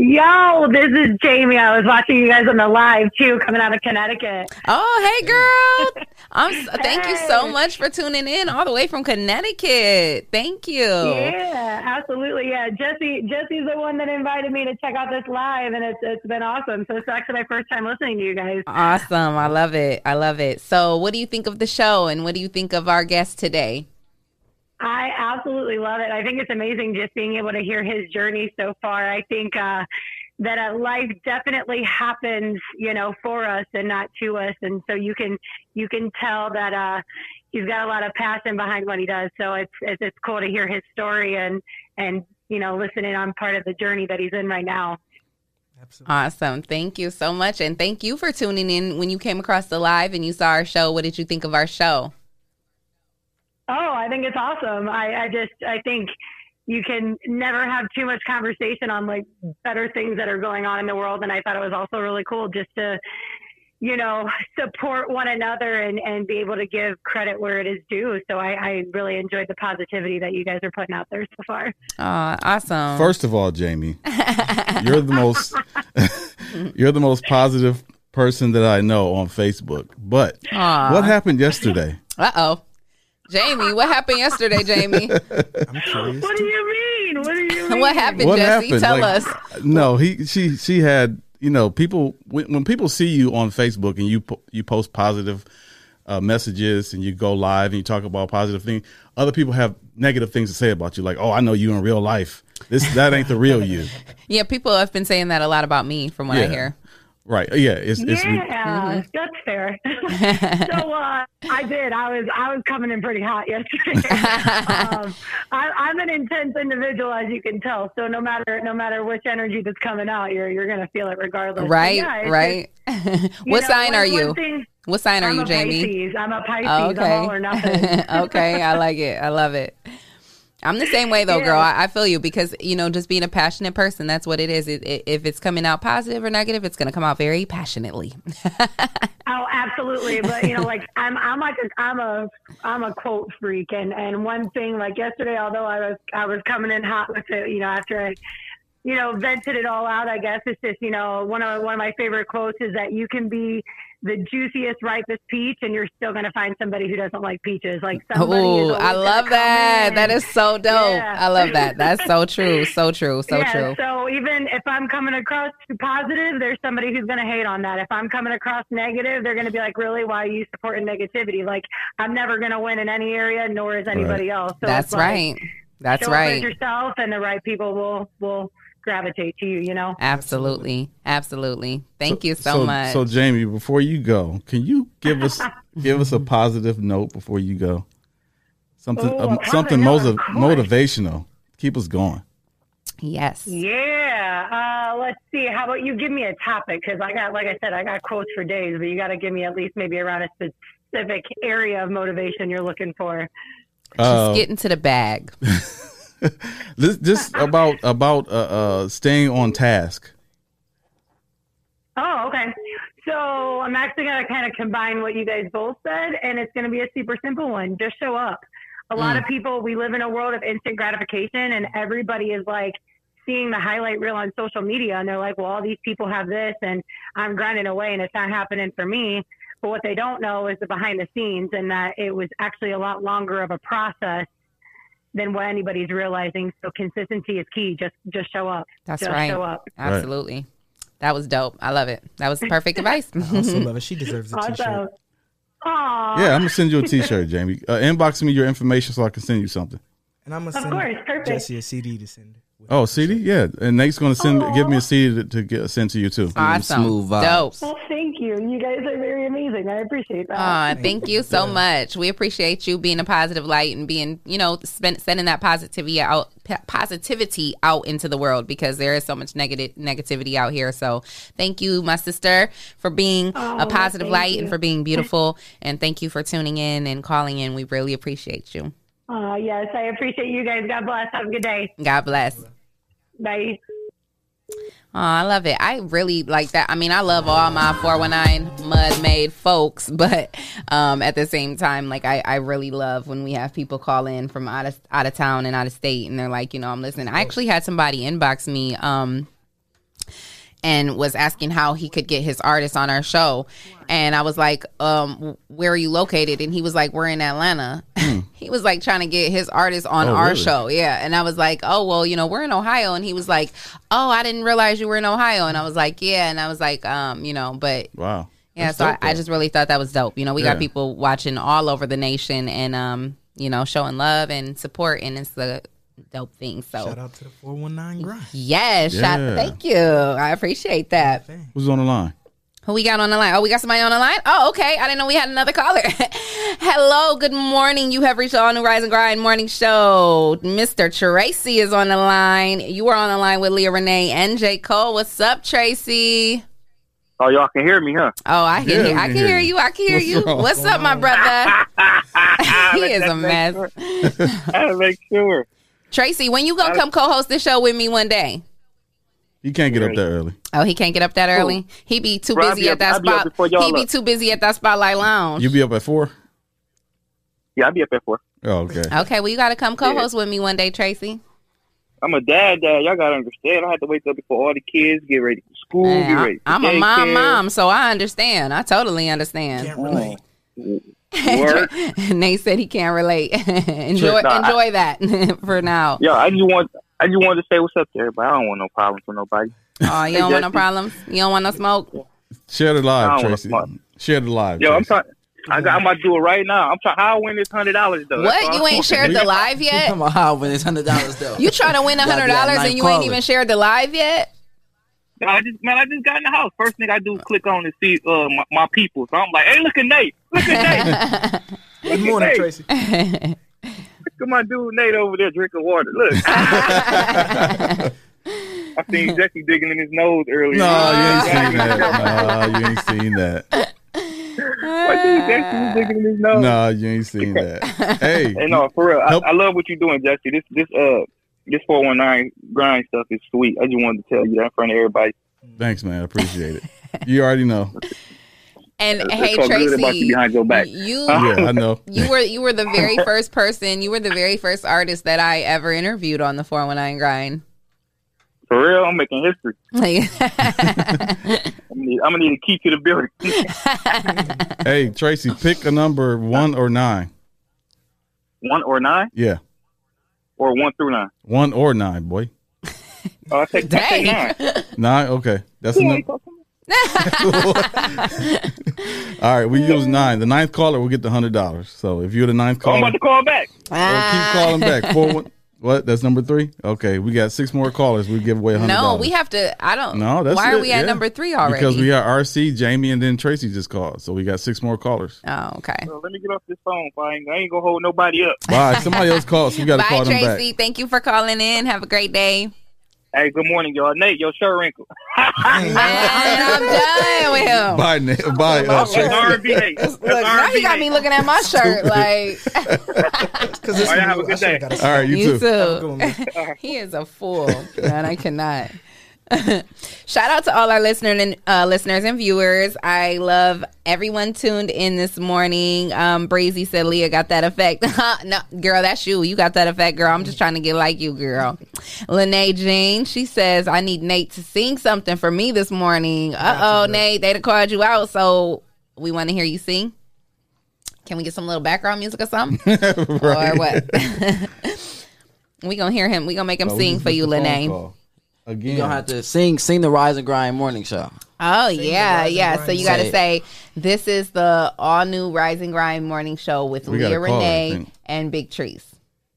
Yo, this is Jamie. I was watching you guys on the live too, coming out of Connecticut. Oh, hey girl. I'm s- thank you so much for tuning in all the way from Connecticut. Thank you. Yeah, absolutely. Yeah, Jesse. Jesse's the one that invited me to check out this live, and it's it's been awesome. So it's actually my first time listening to you guys. Awesome. I love it. I love it. So, what do you think of the show and what do you think of our guest today? I absolutely love it. I think it's amazing just being able to hear his journey so far. I think uh, that uh, life definitely happens, you know, for us and not to us, and so you can you can tell that uh, he's got a lot of passion behind what he does. So it's it's, it's cool to hear his story and and you know listen in on part of the journey that he's in right now. Absolutely. Awesome. Thank you so much. And thank you for tuning in when you came across the live and you saw our show. What did you think of our show? Oh, I think it's awesome. I, I just I think you can never have too much conversation on like better things that are going on in the world. And I thought it was also really cool just to, you know, support one another and, and be able to give credit where it is due. So I, I really enjoyed the positivity that you guys are putting out there so far. Oh, awesome. First of all, Jamie, you're the most you're the most positive person that I know on Facebook. But Aw. what happened yesterday? Uh oh. Jamie, what happened yesterday, Jamie? I'm curious. What do you mean? What do you mean? what happened, what Jesse? happened? Tell Like, us. No, he she she had you know people when, when people see you on Facebook and you po- you post positive uh, messages and you go live and you talk about positive things. Other people have negative things to say about you, like, "Oh, I know you in real life." This that ain't the real you. Yeah, people have been saying that a lot about me from what I hear. Right. Yeah. It's it's Yeah, that's fair. so uh, I did. I was I was coming in pretty hot yesterday. um, I, I'm an intense individual, as you can tell. So no matter no matter which energy that's coming out, you're you're gonna feel it regardless. Right, yeah, right. just- what know, sign one- are you? thing- what sign are I'm you, a Jamie? Pisces. I'm a Pisces. Oh, I'm all or nothing. okay, I like it. I love it. I'm the same way though, girl. I, I feel you because you know, just being a passionate person, that's what it is. It, it, if it's coming out positive or negative, it's going to come out very passionately. Oh, absolutely. But you know, like I'm, I'm like, a, I'm a, I'm a quote freak, and and one thing, like yesterday, although I was, I was coming in hot with it, you know, after I, you know, vented it all out. I guess it's just, you know, one of one of my favorite quotes is that you can be the juiciest, ripest peach, and you're still going to find somebody who doesn't like peaches. Like. Oh, I love that. That is so dope. Yeah. I love that. That's so true. So true. So yeah, true. So even if I'm coming across positive, there's somebody who's going to hate on that. If I'm coming across negative, they're going to be like, "Really? Why are you supporting negativity?" Like I'm never going to win in any area, nor is anybody else. So That's like, right. That's show up as right. yourself, and the right people will will gravitate to you. You know. Absolutely. Absolutely. Thank you so, much. So Jamie, before you go, can you give us give us a positive note before you go? Something Oh, a um, something note, motiv- motivational. Keep us going. yes. Yeah. Uh, let's see. How about you give me a topic? Because I got, like I said, I got quotes for days, but you got to give me at least maybe around a specific area of motivation you're looking for. Uh, Just get into the bag. This just about about uh, uh staying on task. Oh, okay. So I'm actually going to kind of combine what you guys both said, and it's going to be a super simple one. Just show up. A lot Mm. of people, we live in a world of instant gratification, and everybody is like seeing the highlight reel on social media, and they're like, well, all these people have this, and I'm grinding away, and it's not happening for me. But what they don't know is the behind the scenes, and that it was actually a lot longer of a process than what anybody's realizing. So consistency is key. Just just show up. That's just right. Show up. Absolutely. That was dope. I love it. That was perfect advice. I also love it. She deserves a t-shirt. Awesome. Aw. Yeah, I'm gonna send you a T-shirt, Jamie. Uh, inbox me your information so I can send you something. And I'm gonna Of send course, perfect. Jesse a CD to send. Oh, CD? Yeah, and Nate's gonna send give me a CD to, to get sent to you too. Awesome. Smooth Dope. Well, thank you. You guys are very amazing. I appreciate that. Aw, thank you so much. We appreciate you being a positive light and being, you know, spend, sending that positivity out, positivity out into the world because there is so much negative negativity out here. So, thank you, my sister, for being Oh, a positive light you. and for being beautiful. and thank you for tuning in and calling in. We really appreciate you. Uh, yes, I appreciate you guys. God bless. Have a good day. God bless. Bye. Oh, I love it. I really like that. I mean, I love all my 419 mud made folks, but um, at the same time, like I, I really love when we have people call in from out of out of town and out of state and they're like, you know, I'm listening. I actually had somebody inbox me um and was asking how he could get his artist on our show. And I was like, um, where are you located? And he was like, we're in Atlanta. he was like trying to get his artist on Oh, our really? show. Yeah. And I was like, oh, well, you know, we're in Ohio. And he was like, oh, I didn't realize you were in Ohio. And I was like, yeah. And I was like, um, you know, but Wow. yeah, That's so I, dope, I though. just really thought that was dope. You know, we got people watching all over the nation and, um, you know, showing love and support. And it's a dope thing. So, Shout out to the 419 grind. yes, shout, Yeah. thank you. I appreciate that. Who's on the line? Who we got on the line? Oh, we got somebody on the line? Oh, okay. I didn't know we had another caller. Hello, good morning. You have reached the All New Rise and Grind morning show. Mr. Tracy is on the line. You are on the line with Leah Renee and J. Cole. What's up, Tracy? Oh, y'all can hear me, huh? Oh, I can Yeah, hear I can can hear hear you. you. I can hear What's you. wrong? What's up, my brother? he is a mess. I had to make sure. Tracy, when you gonna come co-host this show with me one day? You can't get up that early. Oh, he can't get up that early. He be too Bro, busy be at up- that I'll be spot. before y'all He be up. too busy at that spotlight lounge. You be up at four? Yeah, I'll be up at four. Oh, okay. Okay, well you got to come co-host with me one day, Tracy. I'm a dad, dad. Y'all gotta understand. I have to wake up before all the kids get ready for school, Hey, get I- ready. For I'm a mom, daycare. mom, so I understand. I totally understand. Work. Nate said he can't relate. enjoy, Nah, I- that for now. Yo, I just want, I just wanted to say what's up to everybody. I don't want no problems with nobody. Oh, you don't want no problems. You don't want no smoke. Share the live, don't Tracy. Share the live. Yo, I'm Tracy. trying. I got, I'm about to do it right now. I'm trying. How I win this hundred dollars though? What? You ain't shared the live yet? Come on, how when this hundred dollars though? You trying to win a hundred dollars and you ain't even shared the live yet? I just man, I just got in the house. First thing I do is click on and see uh my, my people. So I'm like, hey, look at Nate. Look at Nate. Good Look at morning, Nate. Tracy. Look at my dude Nate over there drinking water. Look. I seen Jesse digging in his nose earlier. No, you ain't seen that. No, you ain't seen that. I seen Jesse digging in his nose. No, you ain't seen that. Hey, Hey, no, for real. I, I love what you're doing, Jesse. This this uh this four one nine grind stuff is sweet. I just wanted to tell you that in front of everybody. thanks, man. I appreciate it. You already know. And It's hey, so good about Tracy, you behind your back. you Yeah, I know. you were you were the very first person. You were the very first artist that I ever interviewed on the Four One Nine Grind. For real, I'm making history. I'm gonna need, I'm gonna need a key to the building. Hey, Tracy, pick a number one or nine. one or nine, Yeah, or one through nine. one or nine, boy. Oh, I take, I take nine. Nine. Okay, that's a number. All right, we use nine. The ninth caller will get the hundred dollars. So if you're the ninth caller, I'm about to call back. Ah. oh, keep calling back. Four one. What? That's number three. Okay, we got six more callers. We give away a hundred. no, we have to. I don't. No, that's why are we at yeah. number three already? Because we got RC, Jamie, and then Tracy just called. So we got six more callers. Oh, okay. So let me get off this phone. I ain't, I ain't gonna hold nobody up. Bye. Somebody else called, so we got to Bye, call them back. Tracy. Thank you for calling in. Have a great day. Hey, good morning, y'all. Nate, your shirt wrinkled. Man, I'm done with him. Bye, Nick. Bye, uh, That's Tracy. R&B Nate. Look, now R&B he got me looking at my shirt like Because All right, have a good day. All right, you, you too. too. he is a fool, man. I cannot. Shout out to all our listener and uh, listeners and viewers. I love everyone tuned in this morning. Um, Brazy said Leah got that effect. no, girl, that's you. You got that effect, girl. I'm just trying to get like you, girl. Lene Jean, she says I need Nate to sing something for me this morning. Uh oh, Nate, they called you out, so we want to hear you sing. Can we get some little background music or something? Or what? we gonna hear him. We gonna make him Oh, sing for you, Lene. call. You Again. gonna have to sing sing the Rise and Grind morning show. Oh yeah, yeah. So you got to Say say this is the all new Rise and Grind morning show with We Leah a caller, I Renee and Big Treese.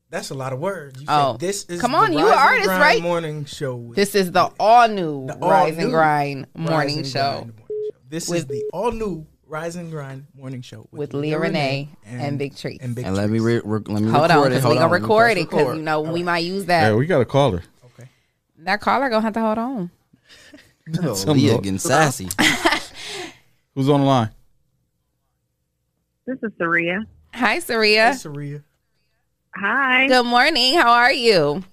That's a lot of words. You Oh. said this is Come the on, you Rise an and artist, Grind right? Morning show. with- This is the all new the Rise and all-new Grind morning and show Grind morning show. This is the all new Rise and Grind morning show with Leah Renee and, Big Treese. and Big And let me re- re- let me Hold on, it. because Hold we gonna on, record it because you know we might use that. Yeah, we got a caller. That caller gonna have to hold on. Some Leah getting sassy. Who's on the line? This is Saria. Hi, Saria. Hey, Saria. Hi. Good morning. How are you?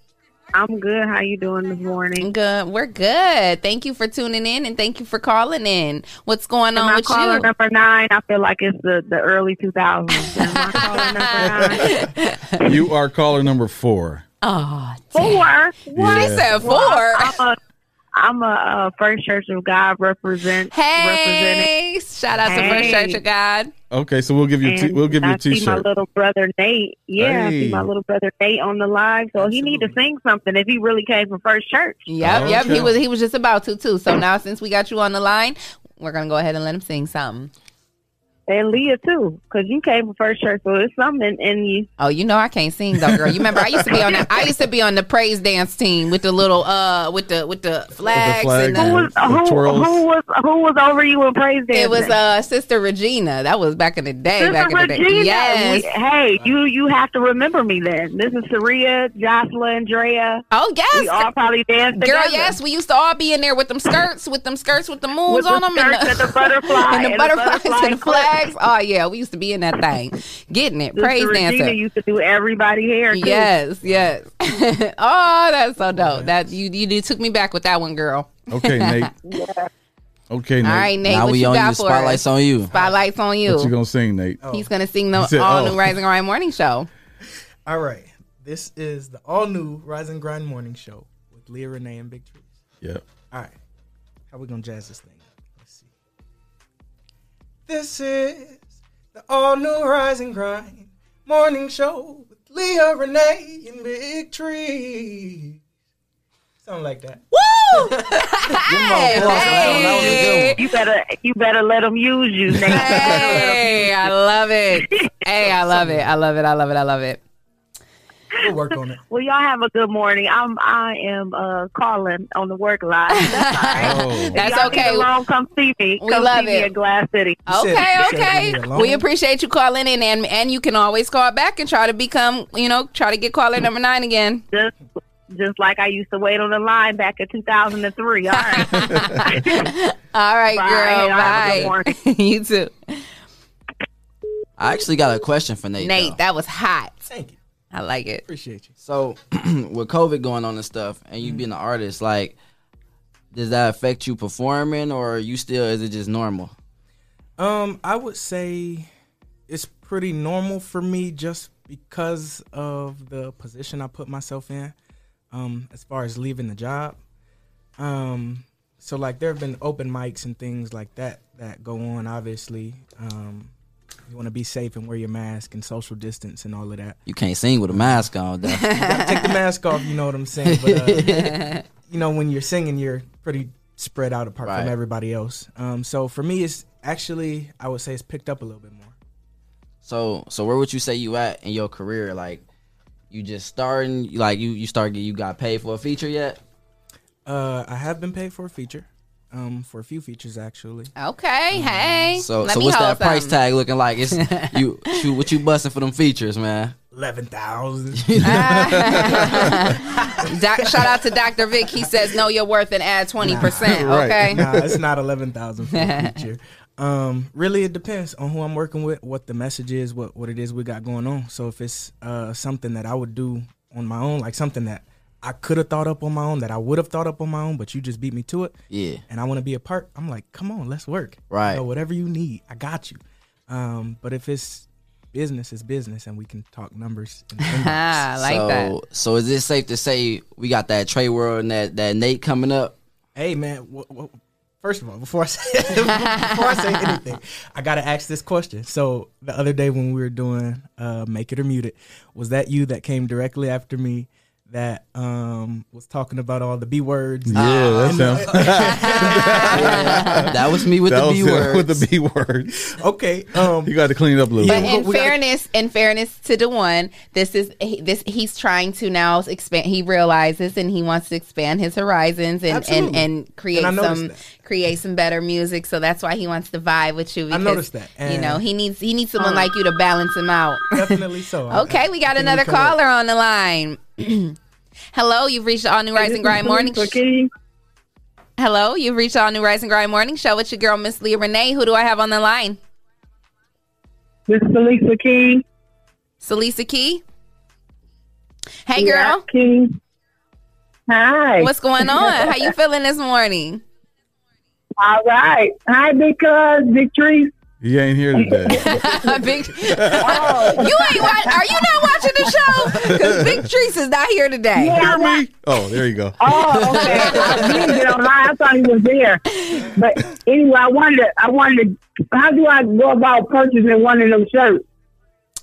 I'm good. How you doing this morning? Good. We're good. Thank you for tuning in and thank you for calling in. What's going on Am I with caller you? number nine? I feel like it's the, the early 2000s. Am I caller number nine? You are caller number four. Oh, Four. What? She said four. Well, I'm a, I'm a uh, First Church of God represent. Hey, shout out to First Church of God. Okay, so we'll give you a t- we'll give you I a see my t-shirt. little brother Nate. Yeah, I see my little brother Nate on the live. So he need to sing something if he really came from First Church. Yep, Oh, yep. He was he was just about to too. So now since we got you on the line, we're gonna go ahead and let him sing something. And Leah too, because you came from First Church, so it's something in, in you. Oh, you know I can't sing though, girl. You remember I used to be on the I used to be on the praise dance team with the little uh with the with the flags, flags and Who the, was The who, twirls. who was who was over you in praise dance? it was uh Sister Regina. That was back in the day. Sister back in the day. Regina. Yes. We- hey, you you have to remember me then. This is Saria, Jocelyn, Drea. Oh yes. We all probably danced Girl, together. yes, we used to all be in there with them skirts, with them skirts with the moons With the on them, skirts and the butterfly and the and the butterflies butterfly and the clip. Flags. Oh yeah, we used to be in that thing, getting it, Sister praise Regina dancer. used to do everybody hair. Too. Yes, yes. oh, that's so dope. That you you did- took me back with that one, girl. Okay, Nate. Yeah. Okay, Nate. All right, Nate, now what we you on got you. for Spotlights us? on you. Spotlights on you. What you gonna sing, Nate? Oh. He's gonna sing the said, all oh. new Rising and Grind morning show. All right. This is the all new Rising and Grind morning show with Leah Renee and Big Treese. Yep. All right. How we gonna jazz this thing up? Let's see. This is the all new Rise and Grind morning show with Leah Renee and Big Tree. Something like that. Woo! hey, You better you better let them use you. Hey, I love it. Hey, I love it. I love it. I love it. I love it. We'll work on it. Well, y'all have a good morning. I'm I am uh calling on the work line. That's all right. Oh. If That's y'all okay. Need come see me. We come love see me it. in Glass City. Okay, okay. We appreciate you calling in, and and you can always call back and try to become, you know, try to get caller number nine again. Just just like I used to wait on the line back in 2003. All right. All right, Bye. girl. Y'all have a good Bye. you too. I actually got a question for Nate. Nate, though. that was hot. Thank you. I like it. Appreciate you. So, with COVID going on and stuff, and Mm-hmm. you being an artist, like, does that affect you performing, or you still is it just normal? Um, I would say it's pretty normal for me just because of the position I put myself in. Um, as far as leaving the job. Um, so like there have been open mics and things like that that go on. Obviously, um, you want to be safe and wear your mask and social distance and all of that. You can't sing with a mask on, though. You gotta take the mask off. You know what I'm saying? But uh, you know when you're singing, you're pretty spread out apart Right. from everybody else. Um, so for me, it's actually I would say it's picked up a little bit more. So, so where would you say you at in your career? Like, you just starting, like you you start you got paid for a feature yet? Uh, I have been paid for a feature, um, for a few features actually. Okay, hey. So, Let so me what's hold that price something. tag looking like? It's you shoot what you busting for them features, man. Eleven thousand. Doc, shout out to Dr. Vic. He says, know your worth and add 20%. Okay. Nah, it's not eleven thousand for a feature. Um, really, it depends on who I'm working with, what the message is, what what it is we got going on. So if it's uh something that I would do on my own, like something that I could have thought up on my own, that I would have thought up on my own, but you just beat me to it. Yeah. And I want to be a part. I'm like, come on, let's work. Right. You know, whatever you need, I got you. Um, but if it's business, it's business, and we can talk numbers. in. I like so, that. So is it safe to say we got that Trey World and that that Nate coming up? Hey man, wh- wh- first of all, before I say before I say anything, I gotta ask this question. So the other day when we were doing uh, "Make It or Mute It," was that you that came directly after me? That um, was talking about all the B words. Yeah, that's And, uh, him. That was me with That the B him words. With the B words. Okay. Um, you got to clean it up a little But bit. in fairness, in fairness to Dewan, this is he, this he's trying to now expand. He realizes and he wants to expand his horizons and and, Absolutely. and create And some that. create some better music. So that's why he wants to vibe with you. I noticed that. you know, he needs he needs someone like you to balance him out. Definitely so. I- Okay, we got another can work. caller on the line. Hello, you've reached All New Rise and Grind Morning. Sh- Hello, you've reached All New Rise and Grind Morning Show with your girl Miss Leah Renee. Who do I have on the line? This is Lisa King. Salisa Key. Hey, Yeah, girl. King. Hi. What's going on? How you feeling this morning? All right. Hi, Big Tree. He ain't here today. Big, oh, you ain't watch, Are you not watching the show? Because Big Treese is not here today. Yeah, I'm not- oh, there you go. Oh, okay. I didn't get online. I thought he was there. But anyway, I wanted to, I wanted to, how do I go about purchasing one of them shirts?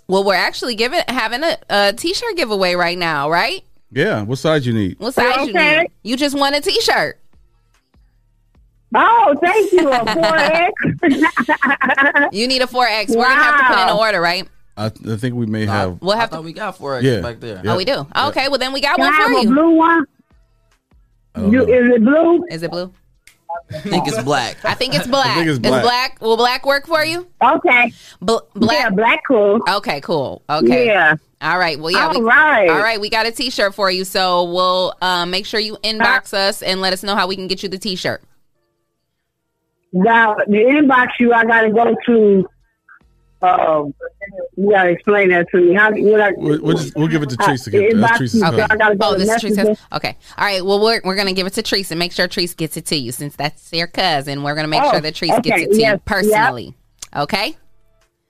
Well, we're actually giving having a, a t-shirt giveaway right now, right? Yeah. What size you need? What size you need? You just want a t-shirt. Oh, thank you. A 4X. You need a 4X. We're gonna have to put in an order, right? I, I think we may have. We'll have I thought we got four X Yeah. back there. Yeah. Oh, we do. Yeah. Okay, well then we got Can one I for have a you. blue one? You, is it blue? Is it blue? I think it's black. I think it's black. think it's Is black. black. Will black work for you? Okay. Bl- black. Yeah, black cool. Okay, cool. Okay. Yeah. All right. Well, yeah. All we, right. All right. We got a T-shirt for you, so we'll um, make sure you inbox us and let us know how we can get you the T-shirt. Now, the inbox you, I got to go to. Um, you got to explain that to me. How? What I, We'll, we'll, just, we'll give it to how- Teresa. the That's inbox Teresa's you, cousin. I gotta go Oh, this is messages. Teresa. Okay. All right. Well, we're we're gonna give it to Teresa. Make sure Teresa gets it to you, since that's your cousin. We're gonna make Oh, sure that Teresa gets it to Yes. you personally. Okay.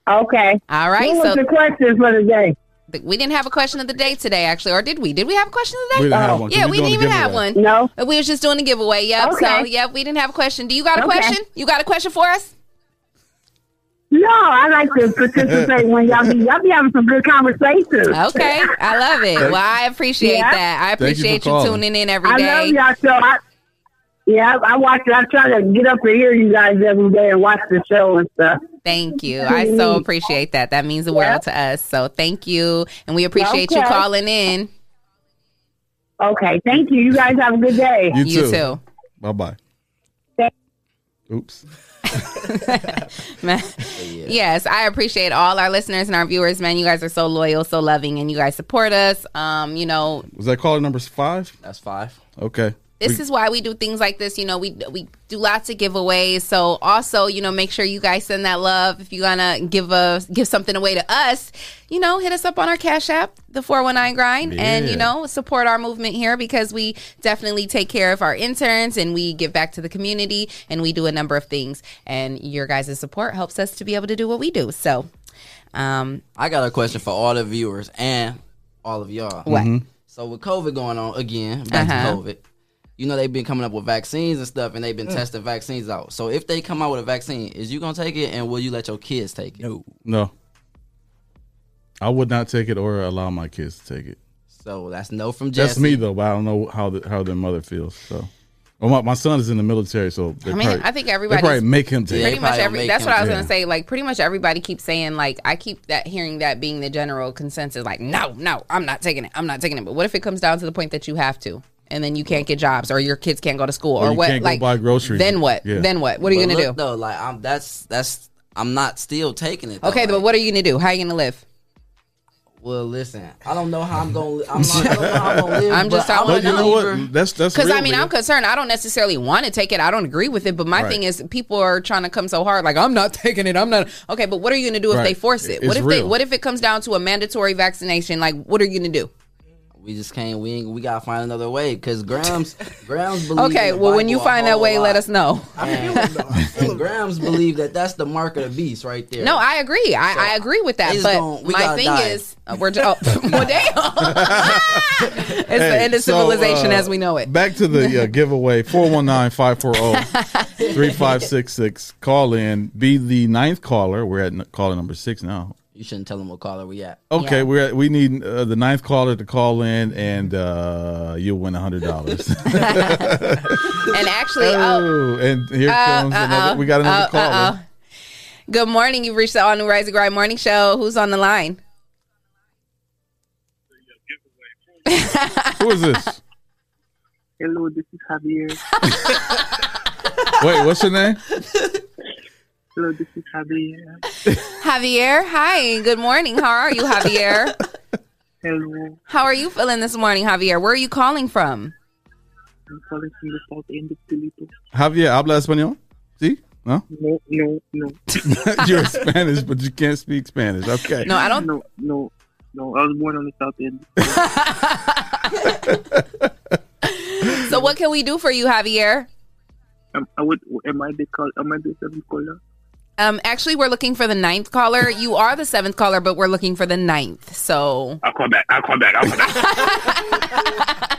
Okay. All right. What was So the question for the day? Th- we didn't have a question of the day today, actually, or did we? Did we have a question of the day? We didn't have oh. one, 'cause Yeah, we're we didn't even have one. No. We was just doing a giveaway. Yep. So yep, we didn't have a question. Do you got a Okay. question? You got a question for us? No, I like to participate when y'all be y'all be having some good conversations. Okay, I love it. Well, I appreciate Yeah. that. I Thank you appreciate you, tuning in every I day. love y'all so I Yeah, I, I watch it. I try to get up to hear you guys every day and watch the show and stuff. Thank you. I so appreciate that. That means the world to us. So thank you. And we appreciate you calling in. Okay, thank you. You guys have a good day. You You too. too. Bye bye. Oops. Yes, I appreciate all our listeners and our viewers, man. You guys are so loyal, so loving, and you guys support us. Um, you know, Was that caller number five? That's five. Okay. This We- is why we do things like this. You know, we we do lots of giveaways. So also, you know, make sure you guys send that love. If you're gonna give a give something away to us, you know, hit us up on our Cash App, the four one nine grind, and you know, support our movement here because we definitely take care of our interns and we give back to the community and we do a number of things. And your guys' support helps us to be able to do what we do. So, um, I got a question for all the viewers and all of y'all. What? Mm-hmm. Mhm. So with COVID going on again, back Uh-huh. to COVID. You know they've been coming up with vaccines and stuff, and they've been Mm. testing vaccines out. So if they come out with a vaccine, is you gonna take it, and will you let your kids take it? No. No. I would not take it or allow my kids to take it. So that's no from Jesse. That's me though, but I don't know how the, how their mother feels. So, well, my, my son is in the military, so I mean, probably, I think everybody probably make him take pretty it. much every. That's what I was Yeah. gonna say. Like pretty much everybody keeps saying like I keep that hearing that being the general consensus. Like no, no, I'm not taking it. I'm not taking it. But what if it comes down to the point that you have to, and then you can't get jobs, or your kids can't go to school, Or or, you what? can't go like buy groceries. Then what? Yeah. Then what? What are you But gonna look, do? Though, like I'm that's that's I'm not still taking it. Though. Okay, but what are you gonna do? How are you gonna live? Well, listen, I don't know how I'm gonna. I'm not, I don't know how I'm gonna live. I'm just but telling I'm a you. believer. That's that's Because I mean, Leah. I'm concerned. I don't necessarily want to take it. I don't agree with it. But my Right. thing is, people are trying to come so hard. Like I'm not taking it. I'm not. Okay, but what are you going to do if Right. they force it? It's what if they? What if it comes down to a mandatory vaccination? Like, what are you going to do? We just can't. We ain't, we gotta find another way because Grams Grams believe. Okay, well, when you find that way, lot. let us know. And, and Grams believe that that's the mark of the beast right there. No, I agree. I, I agree with that. But gon- we my gotta thing die. is, uh, we're just, oh, well, damn. it's the end of so, civilization uh, as we know it. Back to the uh, giveaway 419 540 3566. Call in. Be the ninth caller. We're at n- caller number six now. You shouldn't tell them what caller we at. Okay, we're at, we need uh, the ninth caller to call in, and uh, you'll win a hundred dollars. And actually, oh, oh, and here Uh, comes another. We got another Uh, caller. good morning. You've reached the All New Rise and Grind Morning Show. Who's on the line? Who is this? Hello, this is Javier. Wait, what's your name? Hello, this is Javier. Javier. Hi. Good morning. How are you, Javier? Hello, How are you feeling this morning, Javier? Where are you calling from? I'm calling from the south end of Toledo. Javier, habla español? ¿Sí? No? No, no, no. You're Spanish, but you can't speak Spanish. Okay. No, I don't. No, no, no. I was born on the south end. So, what can we do for you, Javier? Um, I would. Am I the call? Am I the seventh caller? Um, actually, we're looking for the ninth caller. You are the seventh caller, but we're looking for the ninth. So, I'll call back. I'll call back. I'll call back.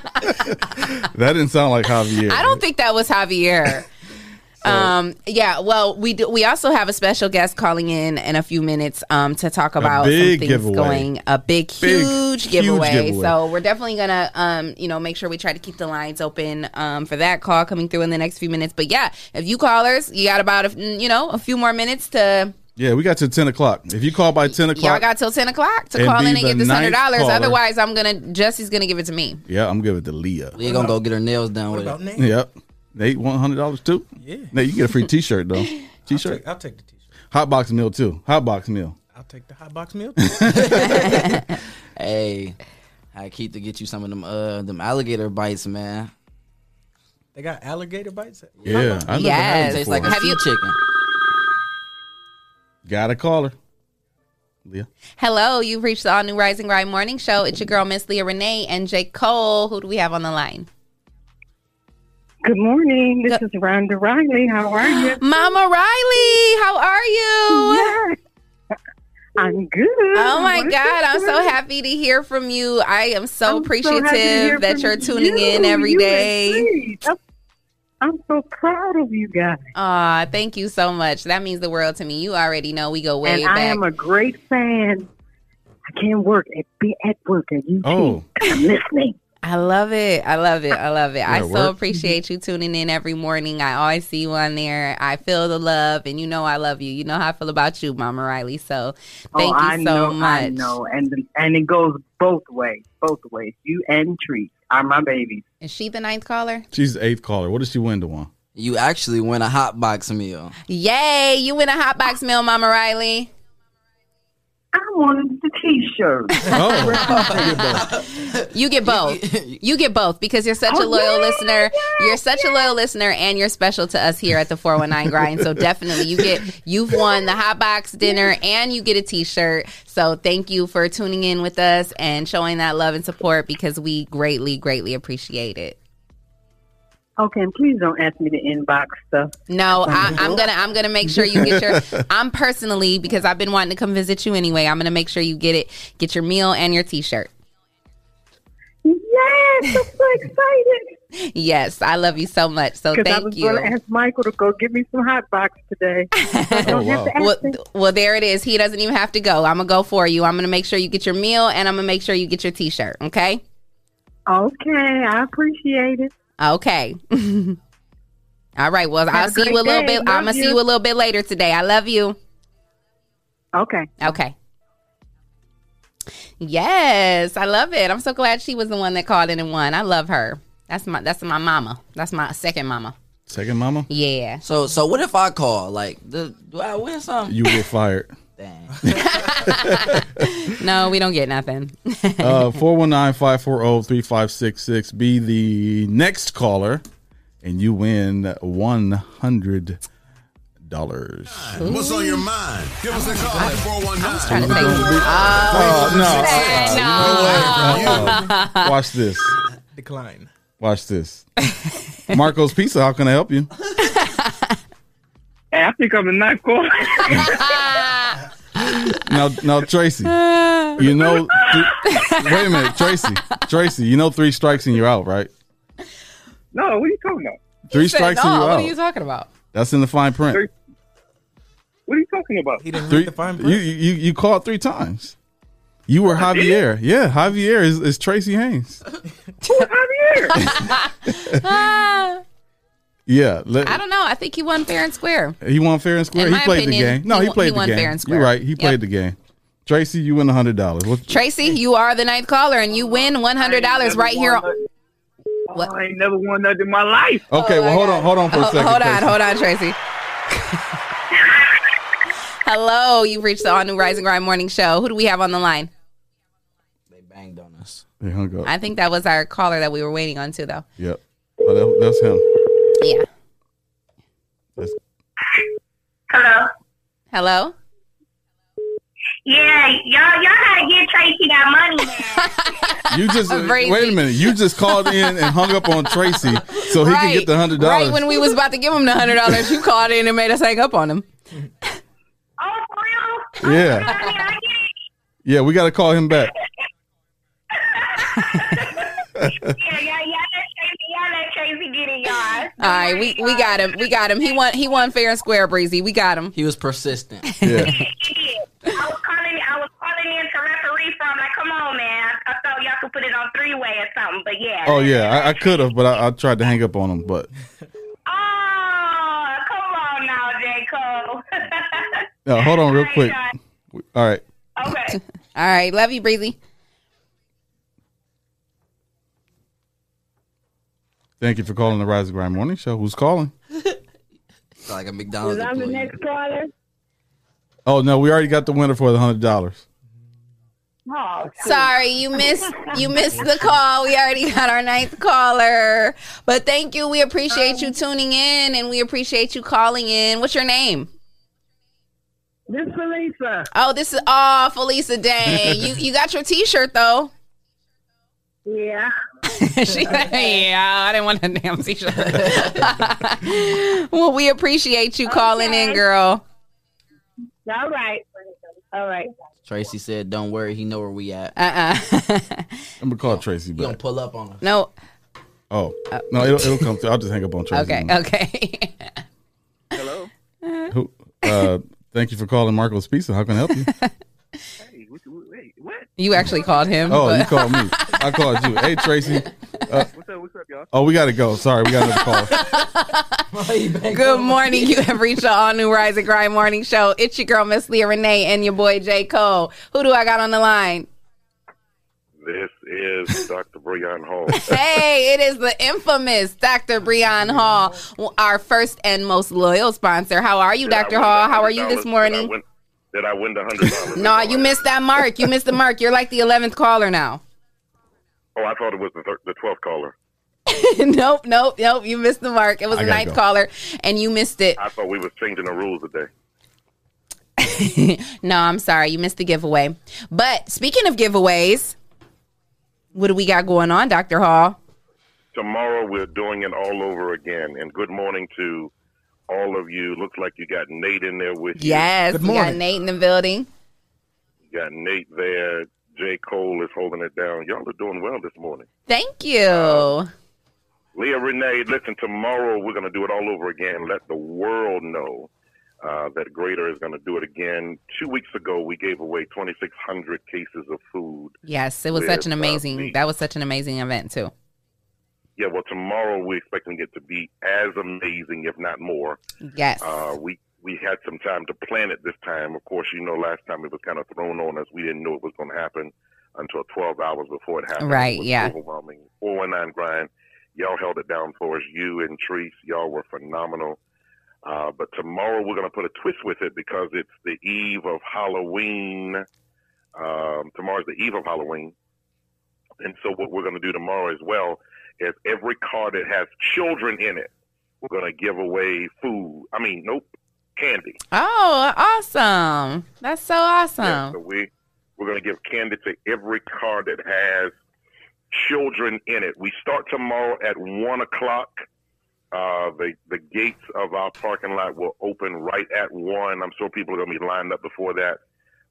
That didn't sound like Javier. I don't think that was Javier. Um, yeah, well, we do, we also have a special guest calling in in a few minutes um, to talk about some big things giveaway. going a big, Big, huge, huge giveaway. giveaway. So we're definitely gonna um, you know make sure we try to keep the lines open um, for that call coming through in the next few minutes. But yeah, if you callers, you got about a, you know a few more minutes to Yeah, we got to 10 o'clock. If you call by 10 o'clock. y'all got till ten o'clock to call in and get this hundred dollars. Otherwise, I'm gonna Jesse's gonna give it to me. yeah, I'm giving it to Leah. We gonna go get her nails done what with it. Yep. Nate, one hundred dollars too. Yeah. Nate, you get a free T-shirt though. T-shirt. I'll take the t-shirt. Hot box meal too. Hot box meal. I'll take the hot box meal. Hey, I keep to get you some of them uh them alligator bites, man. they got alligator bites. Yeah, I never had Yes. it Tastes like a Have you- chicken. Got a caller. Leah. Hello, you've reached the All New Rise and Grind Morning Show. It's your girl Miss Leah Renee and J. Cole. Who do we have on the line? Good morning. This is Rhonda Riley. How are you? Mama Riley, how are you? I'm good. Oh my What God, I'm so happy to hear from you. I am so I'm so happy to hear appreciative that you're tuning you. in every You day. I'm, I'm so proud of you guys. Aw, thank you so much. That means the world to me. You already know we go way and back. I am a great fan. I can't work at be at work at UT. Oh. I'm listening. I love it. I love it. I love it. I so work. appreciate you tuning in every morning. I always see you on there. I feel the love, and you know I love you. You know how I feel about you, Mama Riley. So oh, thank oh, you I so know, much. I know, and and it goes both ways, both ways. You and Treat are my babies. Is she the ninth caller? She's the eighth caller. What does she win to one? You actually win a hot box meal. Yay! You win a hot box meal, Mama Riley. I wanted the T-shirt. Oh, You get both. You get both because you're such a Oh, loyal yeah, listener. You're such a loyal listener, and you're special to us here at the 419 Grind. So definitely, you get you've won the hot box dinner, and you get a T-shirt. So thank you for tuning in with us and showing that love and support because we greatly, greatly appreciate it. Okay, and please don't ask me to inbox stuff. No, I, um, I'm gonna I'm gonna make sure you get your. I'm personally because I've been wanting to come visit you anyway. I'm gonna make sure you get it, get your meal and your T-shirt. Yes, I'm so excited. Yes, I love you so much. So thank you. I was you. ask Michael to go get me some hot box today. I don't have to ask Well, well, there it is. He doesn't even have to go. I'm gonna go for you. I'm gonna make sure you get your meal, and I'm gonna make sure you get your T-shirt. Okay. Okay, I appreciate it. Okay. All right. Well, Have I'll see you a little day. bit. I'm gonna see you. you a little bit later today. I love you. Okay. Okay. Yes, I love it. I'm so glad she was the one that called in and won. I love her. That's my that's my mama. That's my second mama. Second mama? Yeah. So so what if I call? Like, do, do I win something? You get fired. No, we don't get nothing. Uh, 419-540-3566. Be the next caller, and you win $100. What's on your mind? Give us a call at 419. trying to say- Oh, no. Uh, watch this. Decline. Watch this. Marco's Pizza, how can I help you? Hey, I think I'm the ninth caller. Now, now, Tracy, you know, th- wait a minute, Tracy, Tracy, you know, three strikes and you're out, right? no, what are you talking about? Three Said strikes no. and you're out. What out. are you talking about? That's in the fine print. What are you talking about? He didn't Three, read the fine print. you, you, you called three times. You were Javier. Yeah, Javier is, is Tracy Haynes. Ah, Yeah, let, I don't know. I think he won fair and square. he won fair and square. In He my played opinion, the game. No, he he, played he the won game. fair and square. You're right. He Yep. played the game. Tracy, you win a hundred dollars. Tracy, you are the ninth caller, and you win one hundred dollars right here. on- What? I ain't never won nothing in my life. Okay, oh well, hold on, hold on for a Oh, second. hold on, Tracy. hold on, Tracy. Hello, you've reached the All New Rise and Grind Morning Show. Who do we have on the line? They banged on us. They hung up. I think that was our caller that we were waiting on too, though. Yep. Oh, that, that's him. Yeah. That's, Hello. Hello. Yeah, y'all, y'all gotta get Tracy that money, man. you just Crazy. wait a minute. You just called in and hung up on Tracy so he can get the hundred dollars. Right dollars. when we was about to give him the hundred dollars, you called in and made us hang up on him. oh, for real? Yeah. I mean, I get it. Yeah, we got to call him back. Yeah, yeah, yeah. Let Tracy, y'all let Tracy get it, y'all. All right, we, we got him. We got him. He won. He won fair and square, breezy. We got him. He was persistent. Yeah. I was calling, I was calling in to referee for. I'm like, come on, man. I thought y'all could put it on three way or something, but yeah. Oh yeah, I, I could have, but I, I tried to hang up on him. But Oh, come on now, J Cole. uh, hold on real quick. All right. okay. All right, love you, breezy. Thank you for calling the Rise and Grind Morning Show. Who's calling? It's like a McDonald's I'm the next caller. Oh no, we already got the winner for the hundred dollars. Oh, Sorry, you missed you missed the call. We already got our ninth caller. But thank you. We appreciate you um, tuning in and we appreciate you calling in. What's your name? This is Lisa. Oh, this is oh Felisa Day. You you got your t shirt though. Yeah. she, yeah, I didn't want a damn t shirt. well, we appreciate you calling in, girl. All right. All right. Tracy said, "Don't worry, he know where we at." Uh uh I'm gonna call Tracy He gonna back. pull up on us. No. Oh no, it'll, it'll come through. I'll just hang up on Tracy. Okay, okay. Hello. Who? Uh, thank you for calling Marco's Pizza. How can I help you? Hey, what you, hey, what? You actually called him. Oh, but- you called me. I called you. Hey, Tracy. Uh, What's up? What's up, y'all? oh, we got to go. Sorry, we got another call. Good morning. You have reached the all new Rise and Grind morning show. It's your girl, Miss Leah Renee, and your boy, J. Cole. Who do I got on the line? This is Dr. Breon Hall. Hey, it is the infamous Dr. Breon Hall, our first and most loyal sponsor. How are you, Did Dr. Hall? How are you $100? this morning? Did I win, did I win the hundred dollars? No, you missed that mark. You missed the mark. You're like the 11th caller now. Oh, I thought it was the thir- the twelfth caller. nope, nope, nope. You missed the mark. It was I the gotta ninth go. caller, and you missed it. I thought we was changing the rules today. no, I'm sorry. You missed the giveaway. But speaking of giveaways, what do we got going on, Dr. Hall? Tomorrow we're doing it all over again. And good morning to all of you. Looks like you got Nate in there with you. Yes, we got Nate in the building. You got Nate there. J. Cole is holding it down. Y'all are doing well this morning. Thank you. Leah Renee, listen, tomorrow we're going to do it all over again. Let the world know uh, that Greater is going to do it again. Two weeks ago, we gave away 2,600 cases of food. Yes, it was with, such an uh, amazing. the- that was such an amazing event too. Yeah, well, tomorrow we're expecting it to be as amazing, if not more. Yes. Uh, we we had some time to plan it this time. Of course, you know, last time it was kind of thrown on us. We didn't know it was going to happen until 12 hours before it happened. Right, It yeah. Overwhelming. 419 grind. Y'all held it down for us. You and Treese, y'all were phenomenal. Uh, but tomorrow we're going to put a twist with it because it's the eve of Halloween. Um, tomorrow's the eve of Halloween. And so what we're going to do tomorrow as well is every car that has children in it, we're going to give away food. I mean, nope, candy. Oh, awesome! That's so awesome. Yeah, so we we're going to give candy to every car that has children in it. We start tomorrow at one o'clock. Uh, the the gates of our parking lot will open right at one. I'm sure people are going to be lined up before that.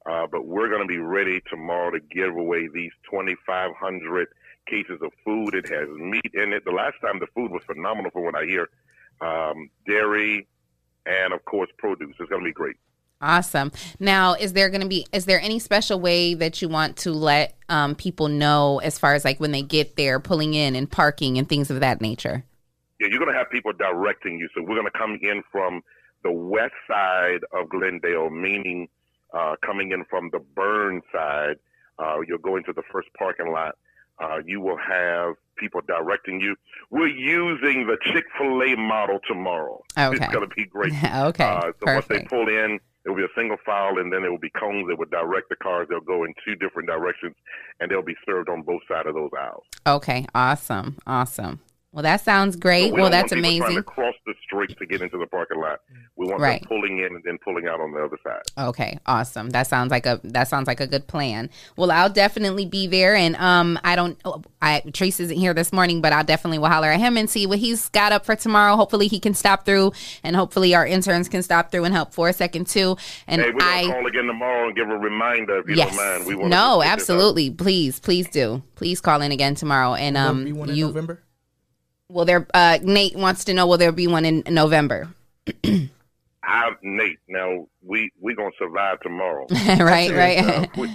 Uh, but we're going to be ready tomorrow to give away these 2,500 cases of food. It has meat in it. The last time the food was phenomenal from what I hear. Um, dairy and of course produce. It's going to be great. Awesome. Now, is there going to be? Is there any special way that you want to let um, people know as far as like when they get there, pulling in and parking and things of that nature? Yeah, you're going to have people directing you. So we're going to come in from the west side of Glendale, meaning uh, coming in from the Byrne side. Uh, you'll go into the first parking lot. Uh, you will have people directing you. We're using the Chick Fil A model tomorrow. Okay. It's going to be great. Okay, Uh, so once they pull in, it will be a single file, and then there will be cones that will direct the cars. They'll go in two different directions, and they'll be served on both sides of those aisles. Okay, awesome, awesome. Well, that sounds great. So we well, don't that's want people Trying to cross the street to get into the parking lot. We want Right. them pulling in and then pulling out on the other side. Okay, awesome. That sounds like a that sounds like a good plan. Well, I'll definitely be there, and um, I don't, oh, I Trace isn't here this morning, but I'll definitely will holler at him and see what he's got up for tomorrow. Hopefully, he can stop through, and hopefully, our interns can stop through and help for a second too. And hey, we're I, call again tomorrow and give a reminder if you yes, don't mind. We want no, absolutely, please, please do, please call in again tomorrow, and um, be one in you. November? Well, there. Uh, Nate wants to know will there be one in November? I, Nate. Now we we gonna survive tomorrow. Right, right. Uh, we,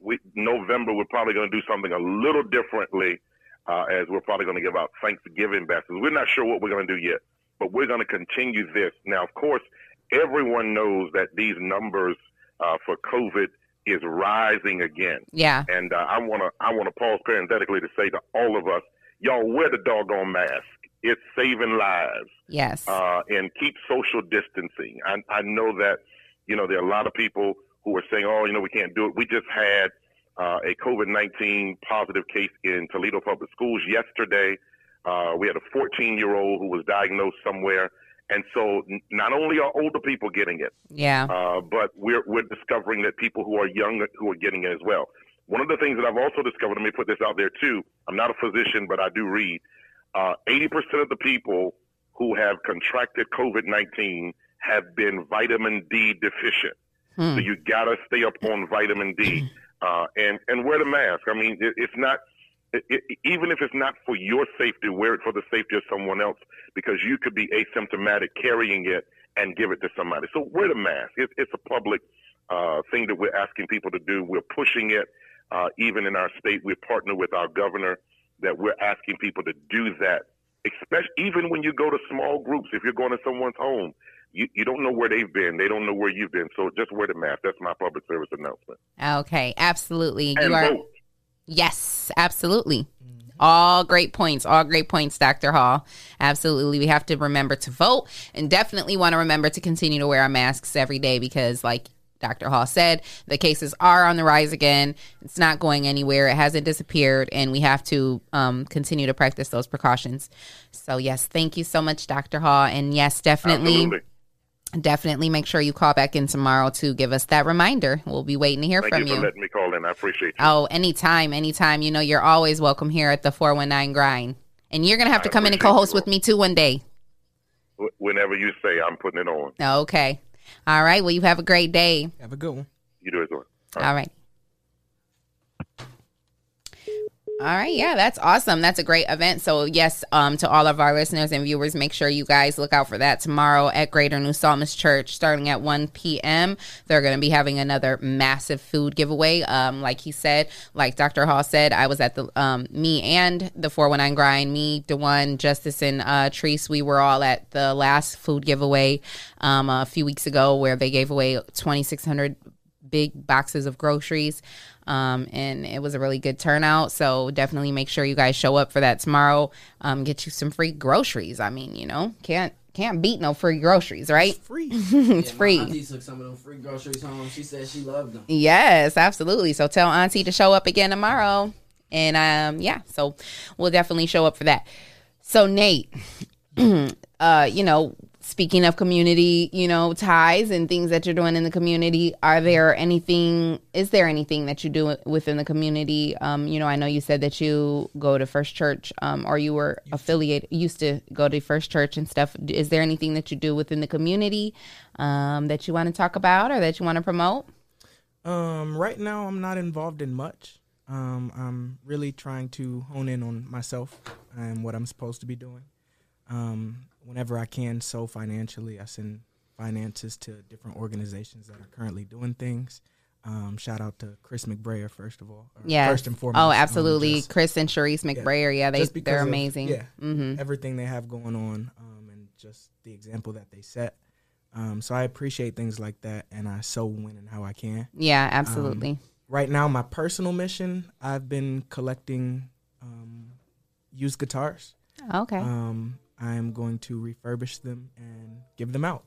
we, November, we're probably gonna do something a little differently, uh, as we're probably gonna give out Thanksgiving baskets. We're not sure what we're gonna do yet, but we're gonna continue this. Now, of course, everyone knows that these numbers uh, for COVID is rising again. Yeah. And uh, I wanna I wanna pause parenthetically to say to all of us, y'all wear the doggone mask. It's saving lives Yes. uh, and keep social distancing. I, I know that, you know, there are a lot of people who are saying, oh, you know, we can't do it. We just had uh, a COVID 19 positive case in Toledo Public Schools yesterday. Uh, we had a 14 year old who was diagnosed somewhere. And so n- not only are older people getting it, Yeah. uh, but we're, we're discovering that people who are young who are getting it as well. One of the things that I've also discovered, let me put this out there too. I'm not a physician, but I do read. Uh, 80% of the people who have contracted COVID 19 have been vitamin D deficient. Hmm. So you got to stay up on vitamin D uh, and, and wear the mask. I mean, it, it's not, it, it, even if it's not for your safety, wear it for the safety of someone else because you could be asymptomatic carrying it and give it to somebody. So wear the mask. It, it's a public uh, thing that we're asking people to do. We're pushing it. Uh, even in our state, we partner with our governor that we're asking people to do that. Especially even when you go to small groups, if you're going to someone's home, you, you don't know where they've been. They don't know where you've been. So just wear the mask. That's my public service announcement. Okay, absolutely. And you are vote. Yes, absolutely. All great points. All great points, Dr. Hall. Absolutely. We have to remember to vote and definitely want to remember to continue to wear our masks every day because, like Dr. Hall said, the cases are on the rise again. It's not going anywhere. It hasn't disappeared, and we have to um, continue to practice those precautions. So, yes, thank you so much, Dr. Hall. And yes, definitely. Absolutely. Definitely make sure you call back in tomorrow to give us that reminder. We'll be waiting to hear Thank from you for letting me call in. I appreciate you. Oh, anytime, anytime. You know, you're always welcome here at the 419 grind. And you're going to have to I come in and co host with me too one day. Whenever you say, I'm putting it on. Okay. All right. Well, you have a great day. Have a good one. You do as well. All right. All right, yeah, that's awesome. That's a great event. So, yes, um, to all of our listeners and viewers, make sure you guys look out for that tomorrow at Greater New Psalmist Church, starting at 1 p.m. They're going to be having another massive food giveaway. Um, like he said, like Dr. Hall said, I was at the um, me and the 419 grind, me, Dewan, Justice, and uh, Treese. We were all at the last food giveaway um, a few weeks ago, where they gave away 2,600 big boxes of groceries. Um, and it was a really good turnout. So definitely make sure you guys show up for that tomorrow. Um, get you some free groceries. I mean, you know, can't can't beat no free groceries, right? It's free. it's free. My auntie took some of them free groceries home. She said she loved them. Yes, absolutely. So tell Auntie to show up again tomorrow. And um, yeah, so we'll definitely show up for that. So Nate, uh, you know, speaking of community, you know, ties and things that you're doing in the community, are there anything is there anything that you do within the community? Um, you know, I know you said that you go to First Church, um, or you were affiliated used to go to First Church and stuff. Is there anything that you do within the community um that you want to talk about or that you want to promote? Um, right now, I'm not involved in much. Um, I'm really trying to hone in on myself and what I'm supposed to be doing. Um, whenever I can, so financially, I send finances to different organizations that are currently doing things. Um, shout out to Chris McBrayer, first of all. Yeah. First and foremost. Oh, um, absolutely. just- Chris and Sharice McBrayer. Yeah, they they're of, amazing. yeah, Mhm. everything they have going on, um, and just the example that they set. Um, so I appreciate things like that, and I so when and how I can. Yeah, absolutely. Um, right now, my personal mission, I've been collecting um, used guitars. Okay. Um, I'm going to refurbish them and give them out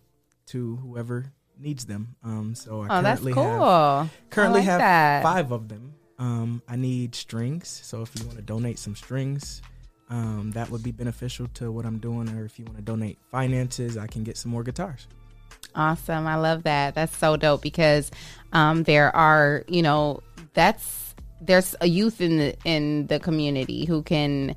to whoever needs them. Um, so I Oh, that's currently cool. have I currently like have that. five of them. Um, I need strings, so if you want to donate some strings, um, that would be beneficial to what I'm doing. Or if you want to donate finances, I can get some more guitars. Awesome. I love that. That's so dope because um, there are, you know, that's there's a youth in the in the community who can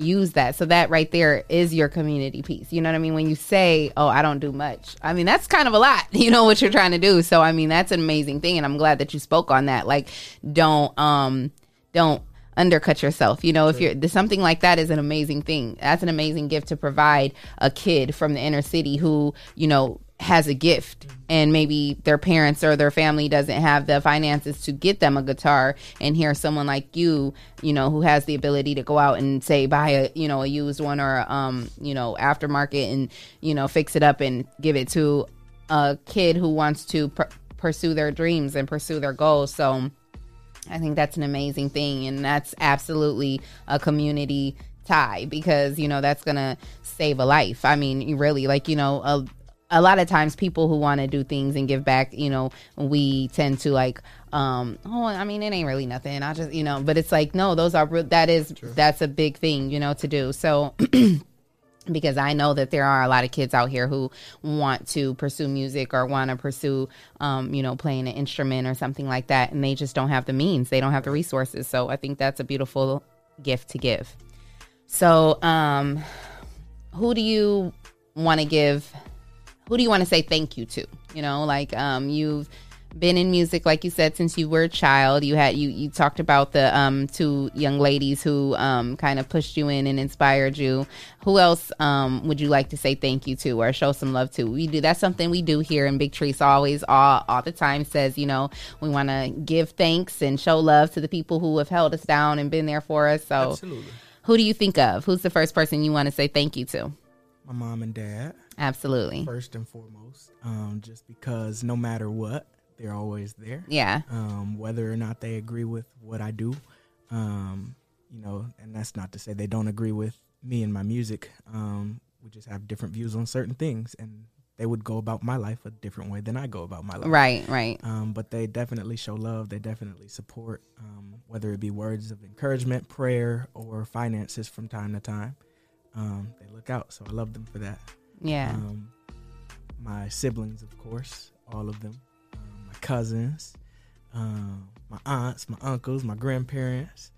use that. So that right there is your community piece. You know what I mean? When you say, "Oh, I don't do much." I mean, that's kind of a lot. You know what you're trying to do. So I mean, that's an amazing thing and I'm glad that you spoke on that. Like don't um don't undercut yourself. You know, if you're something like that is an amazing thing. That's an amazing gift to provide a kid from the inner city who, you know, has a gift and maybe their parents or their family doesn't have the finances to get them a guitar and here's someone like you you know who has the ability to go out and say buy a you know a used one or um you know aftermarket and you know fix it up and give it to a kid who wants to pr- pursue their dreams and pursue their goals so I think that's an amazing thing, and that's absolutely a community tie because you know that's gonna save a life. I mean, really like you know a a lot of times people who want to do things and give back, you know, we tend to like, um, oh, I mean, it ain't really nothing. I just, you know, but it's like, no, those are re- that is that's a big thing, you know, to do. So. because I know that there are a lot of kids out here who want to pursue music or want to pursue, um, you know, playing an instrument or something like that, and they just don't have the means, they don't have the resources. So I think that's a beautiful gift to give. So, um, who do you want to give? Who do you want to say thank you to? You know, like um, you've been in music, like you said, since you were a child. You had you you talked about the um, two young ladies who um, kind of pushed you in and inspired you. Who else um, would you like to say thank you to or show some love to? We do that's something we do here in Big Treese. Always, all all the time says you know we want to give thanks and show love to the people who have held us down and been there for us. So, Absolutely. who do you think of? Who's the first person you want to say thank you to? My mom and dad. Absolutely. First and foremost, um, just because no matter what, they're always there. Yeah. Um, whether or not they agree with what I do, um, you know, and that's not to say they don't agree with me and my music. Um, we just have different views on certain things, and they would go about my life a different way than I go about my life. Right, right. Um, but they definitely show love. They definitely support, um, whether it be words of encouragement, prayer, or finances from time to time. Um, they look out, so I love them for that. Yeah. Um, my siblings, of course, all of them. Um, my cousins, um, my aunts, my uncles, my grandparents.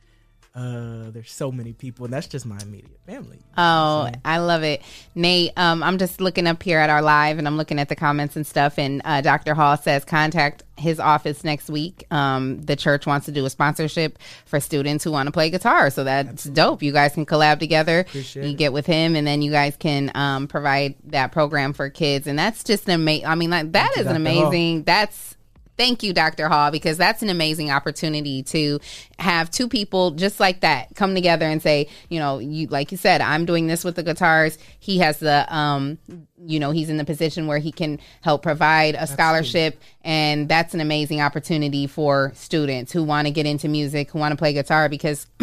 Uh, there's so many people, and that's just my immediate family. Oh, I love it, Nate. Um, I'm just looking up here at our live, and I'm looking at the comments and stuff. And uh, Dr. Hall says contact his office next week. Um, the church wants to do a sponsorship for students who want to play guitar, so that's dope. You guys can collab together. Appreciate you it. get with him, and then you guys can um, provide that program for kids, and that's just an amazing. I mean, like that Thank is an Dr. Hall. amazing. That's Thank you, Dr. Hall, because that's an amazing opportunity to have two people just like that come together and say, you know, you like you said, I'm doing this with the guitars. He has the, um, you know, he's in the position where he can help provide a scholarship, and that's an amazing opportunity for students who want to get into music, who want to play guitar, because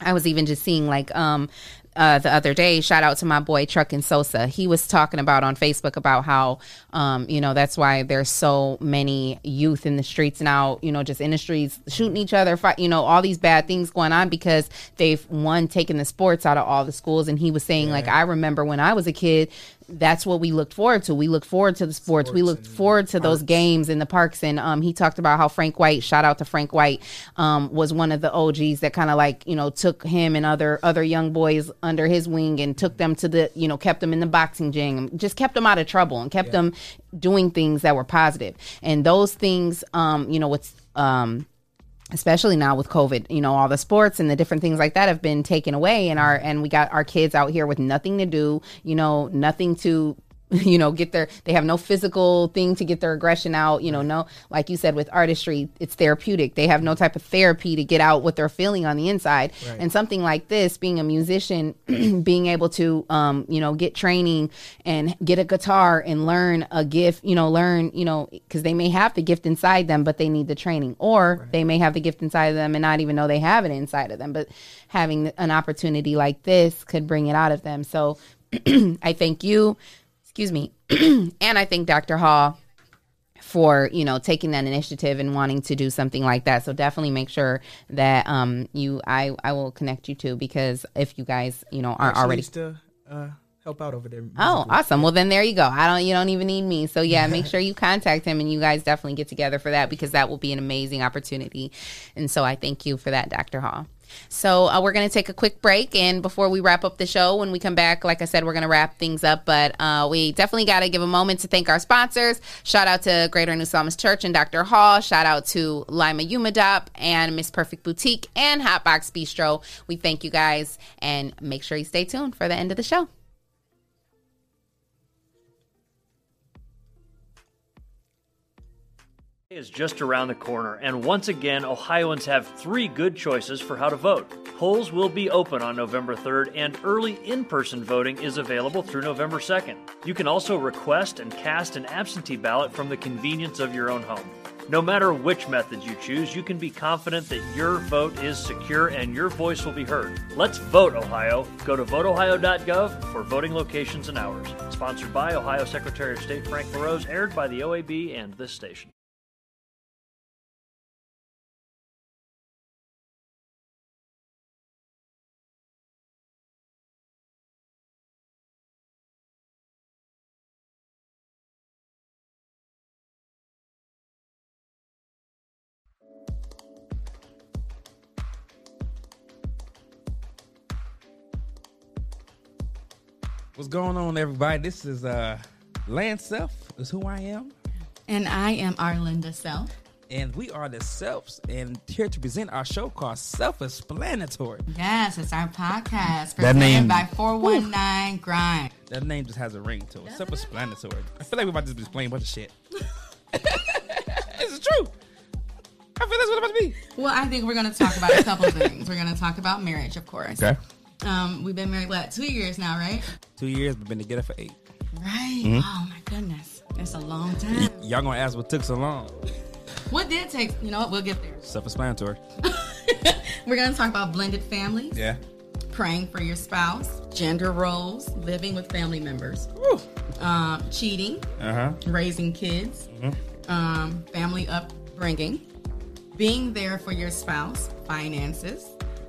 I was even just seeing like um uh, the other day, shout out to my boy Truck and Sosa. He was talking about on Facebook about how, um, you know, that's why there's so many youth in the streets now, you know, just in the streets shooting each other, fight, you know, all these bad things going on because they've one taken the sports out of all the schools. And he was saying, like, I remember when I was a kid, that's what we looked forward to. We looked forward to the sports. we looked forward to those games in the parks. And um, he talked about how Frank White, shout out to Frank White, um, was one of the OGs that kind of like you know took him and other other young boys under his wing and took them to the you know kept them in the boxing gym, just kept them out of trouble and kept them doing things that were positive. And those things, um, you know, what's um, especially now with covid you know all the sports and the different things like that have been taken away and our and we got our kids out here with nothing to do you know nothing to you know get their they have no physical thing to get their aggression out you know no like you said with artistry it's therapeutic. They have no type of therapy to get out what they're feeling on the inside. Right. and something like this being a musician being able to um you know get training and get a guitar and learn a gift you know learn you know because they may have the gift inside them but they need the training. Or they may have the gift inside of them and not even know they have it inside of them. But having an opportunity like this could bring it out of them. So i thank you excuse me and i thank dr hall for you know taking that initiative and wanting to do something like that so definitely make sure that um you i i will connect you to because if you guys you know are already to uh, help out over there. Oh, awesome. Well, then there you go. I don't you don't even need me. So yeah, make sure you contact him and you guys definitely get together for that because that will be an amazing opportunity. And so I thank you for that, Dr. Hall. So uh, we're going to take a quick break, and before we wrap up the show, when we come back, like I said, we're going to wrap things up. But uh, we definitely got to give a moment to thank our sponsors. Shout out to Greater New Psalmist Church and Dr. Hall. Shout out to Lima UMADAOP and Miss Perfect Boutique and Hotbox Bistro. We thank you guys, and make sure you stay tuned for the end of the show. Is just around the corner, and once again, Ohioans have three good choices for how to vote. Polls will be open on November 3rd, and early in person voting is available through November 2nd. You can also request and cast an absentee ballot from the convenience of your own home. No matter which method you choose, you can be confident that your vote is secure and your voice will be heard. Let's vote, Ohio. Go to voteohio.gov for voting locations and hours. Sponsored by Ohio Secretary of State Frank LaRose, aired by the OAB and this station. What's going on, everybody? This is uh Lance Self is who I am. And I am Arlinda Self. And we are the Selfs, and here to present our show called Self Explanatory. Yes, it's our podcast That presented name- by 419 Grind. That name just has a ring to it. Self Explanatory. I feel like we're about to just be explaining a bunch of shit. it's true. I feel that's what it's about to be. Well, I think we're going to talk about a couple things. We're going to talk about marriage, of course. Okay. Um, we've been married, what, two years now, right? Two years, we've been together for eight. Right. Mhm. Oh, my goodness. That's a long time. Y'all gonna ask what took so long? What did take, you know what, we'll get there. Self explanatory. We're going to talk about blended families, Yeah. praying for your spouse, gender roles, living with family members, um, cheating, Uh huh. raising kids, um, family upbringing, being there for your spouse, finances,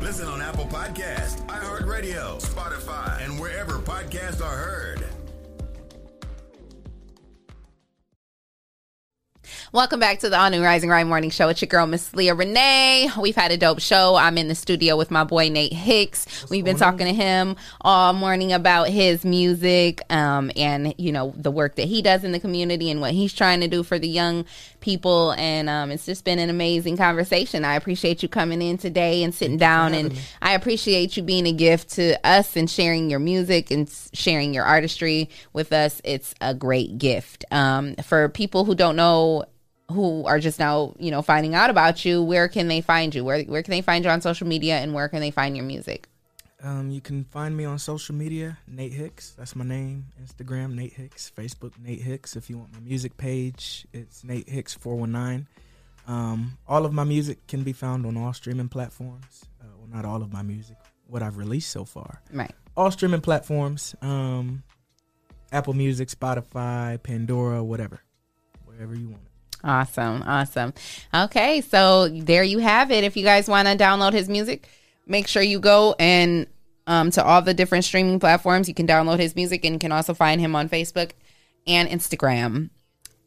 Listen on Apple Podcast, iHeartRadio, Spotify, and wherever podcasts are heard. Welcome back to the All New Rise and Grind Morning Show. It's your girl, Miss Leah Renee. We've had a dope show. I'm in the studio with my boy Nate Hicks. We've been talking to him all morning about his music, um, and you know the work that he does in the community and what he's trying to do for the young people. And um, it's just been an amazing conversation. I appreciate you coming in today and sitting down, and I appreciate you being a gift to us and sharing your music and sharing your artistry with us. It's a great gift. Um, for people who don't know who are just now, you know, finding out about you, where can they find you? Where where can they find you on social media and where can they find your music? Um, you can find me on social media, Nate Hicks. That's my name. Instagram, Nate Hicks. Facebook, Nate Hicks. If you want my music page, it's Nate Hicks four one nine. Um, all of my music can be found on all streaming platforms. Uh, well, not all of my music. What I've released so far. Right. All streaming platforms. Um, Apple Music, Spotify, Pandora, whatever, wherever you want it. Awesome, awesome. Okay, so there you have it. If you guys want to download his music, make sure you go and um, to all the different streaming platforms. You can download his music and can also find him on Facebook and Instagram.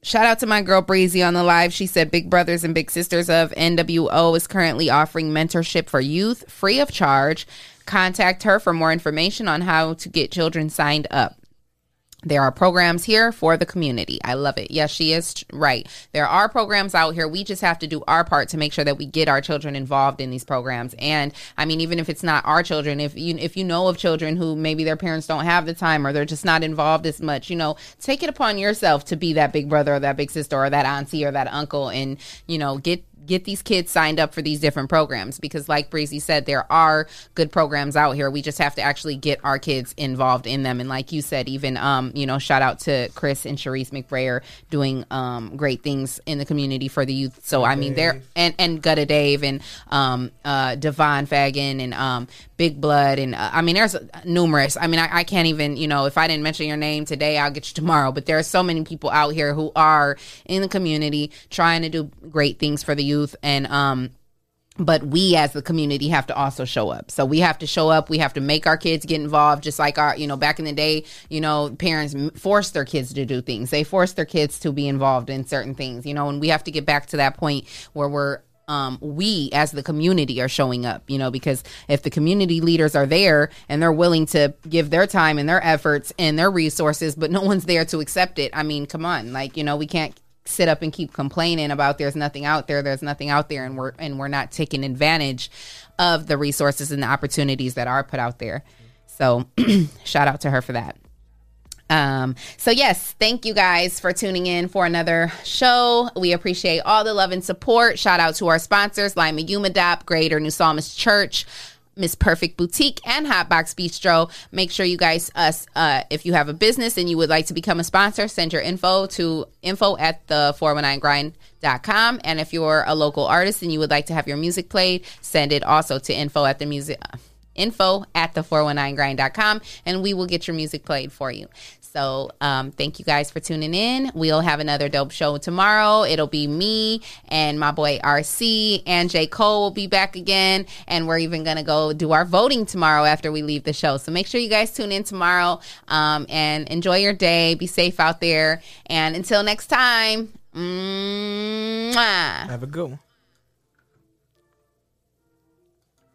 Shout out to my girl Breezy on the live. She said Big Brothers and Big Sisters of NWO is currently offering mentorship for youth free of charge. Contact her for more information on how to get children signed up. There are programs here for the community. I love it. Yes, she is right. There are programs out here. We just have to do our part to make sure that we get our children involved in these programs. And I mean, even if it's not our children, if you if you know of children who maybe their parents don't have the time or they're just not involved as much, you know, take it upon yourself to be that big brother or that big sister or that auntie or that uncle, and you know, get get these kids signed up for these different programs because like breezy said there are good programs out here. We just have to actually get our kids involved in them. And like you said even um you know shout out to chris and Sharice mcbrayer doing um great things in the community for the youth. So i mean they're and and gutta dave and um uh devon fagan and um big blood and uh, i mean there's numerous. I mean I, I can't even you know if i didn't mention your name today i'll get you tomorrow. But there are so many people out here who are in the community trying to do great things for the youth and um but we as the community have to also show up. So we have to show up. We have to make our kids get involved just like our you know back in the day you know parents forced their kids to do things. They forced their kids to be involved in certain things you know and we have to get back to that point where we're um, we as the community are showing up, you know, because if the community leaders are there and they're willing to give their time and their efforts and their resources, but no one's there to accept it, I mean, come on, like, you know, we can't sit up and keep complaining about there's nothing out there there's nothing out there and we're and we're not taking advantage of the resources and the opportunities that are put out there. So shout out to her for that Um, so yes, thank you guys for tuning in for another show. We appreciate all the love and support. Shout out to our sponsors, Lima UMADAOP, Greater New Psalmist Church. Miss Perfect Boutique and Hotbox Bistro. Make sure you guys, us, uh, if you have a business and you would like to become a sponsor, send your info to info at the 419grind.com. And if you're a local artist and you would like to have your music played, send it also to info at the music info at the 419grind.com and we will get your music played for you. So um, thank you guys for tuning in. We'll have another dope show tomorrow. It'll be me and my boy RC and J. Cole will be back again. And we're even going to go do our voting tomorrow after we leave the show. So make sure you guys tune in tomorrow um, and enjoy your day. Be safe out there. And until next time, mwah. Have a good one.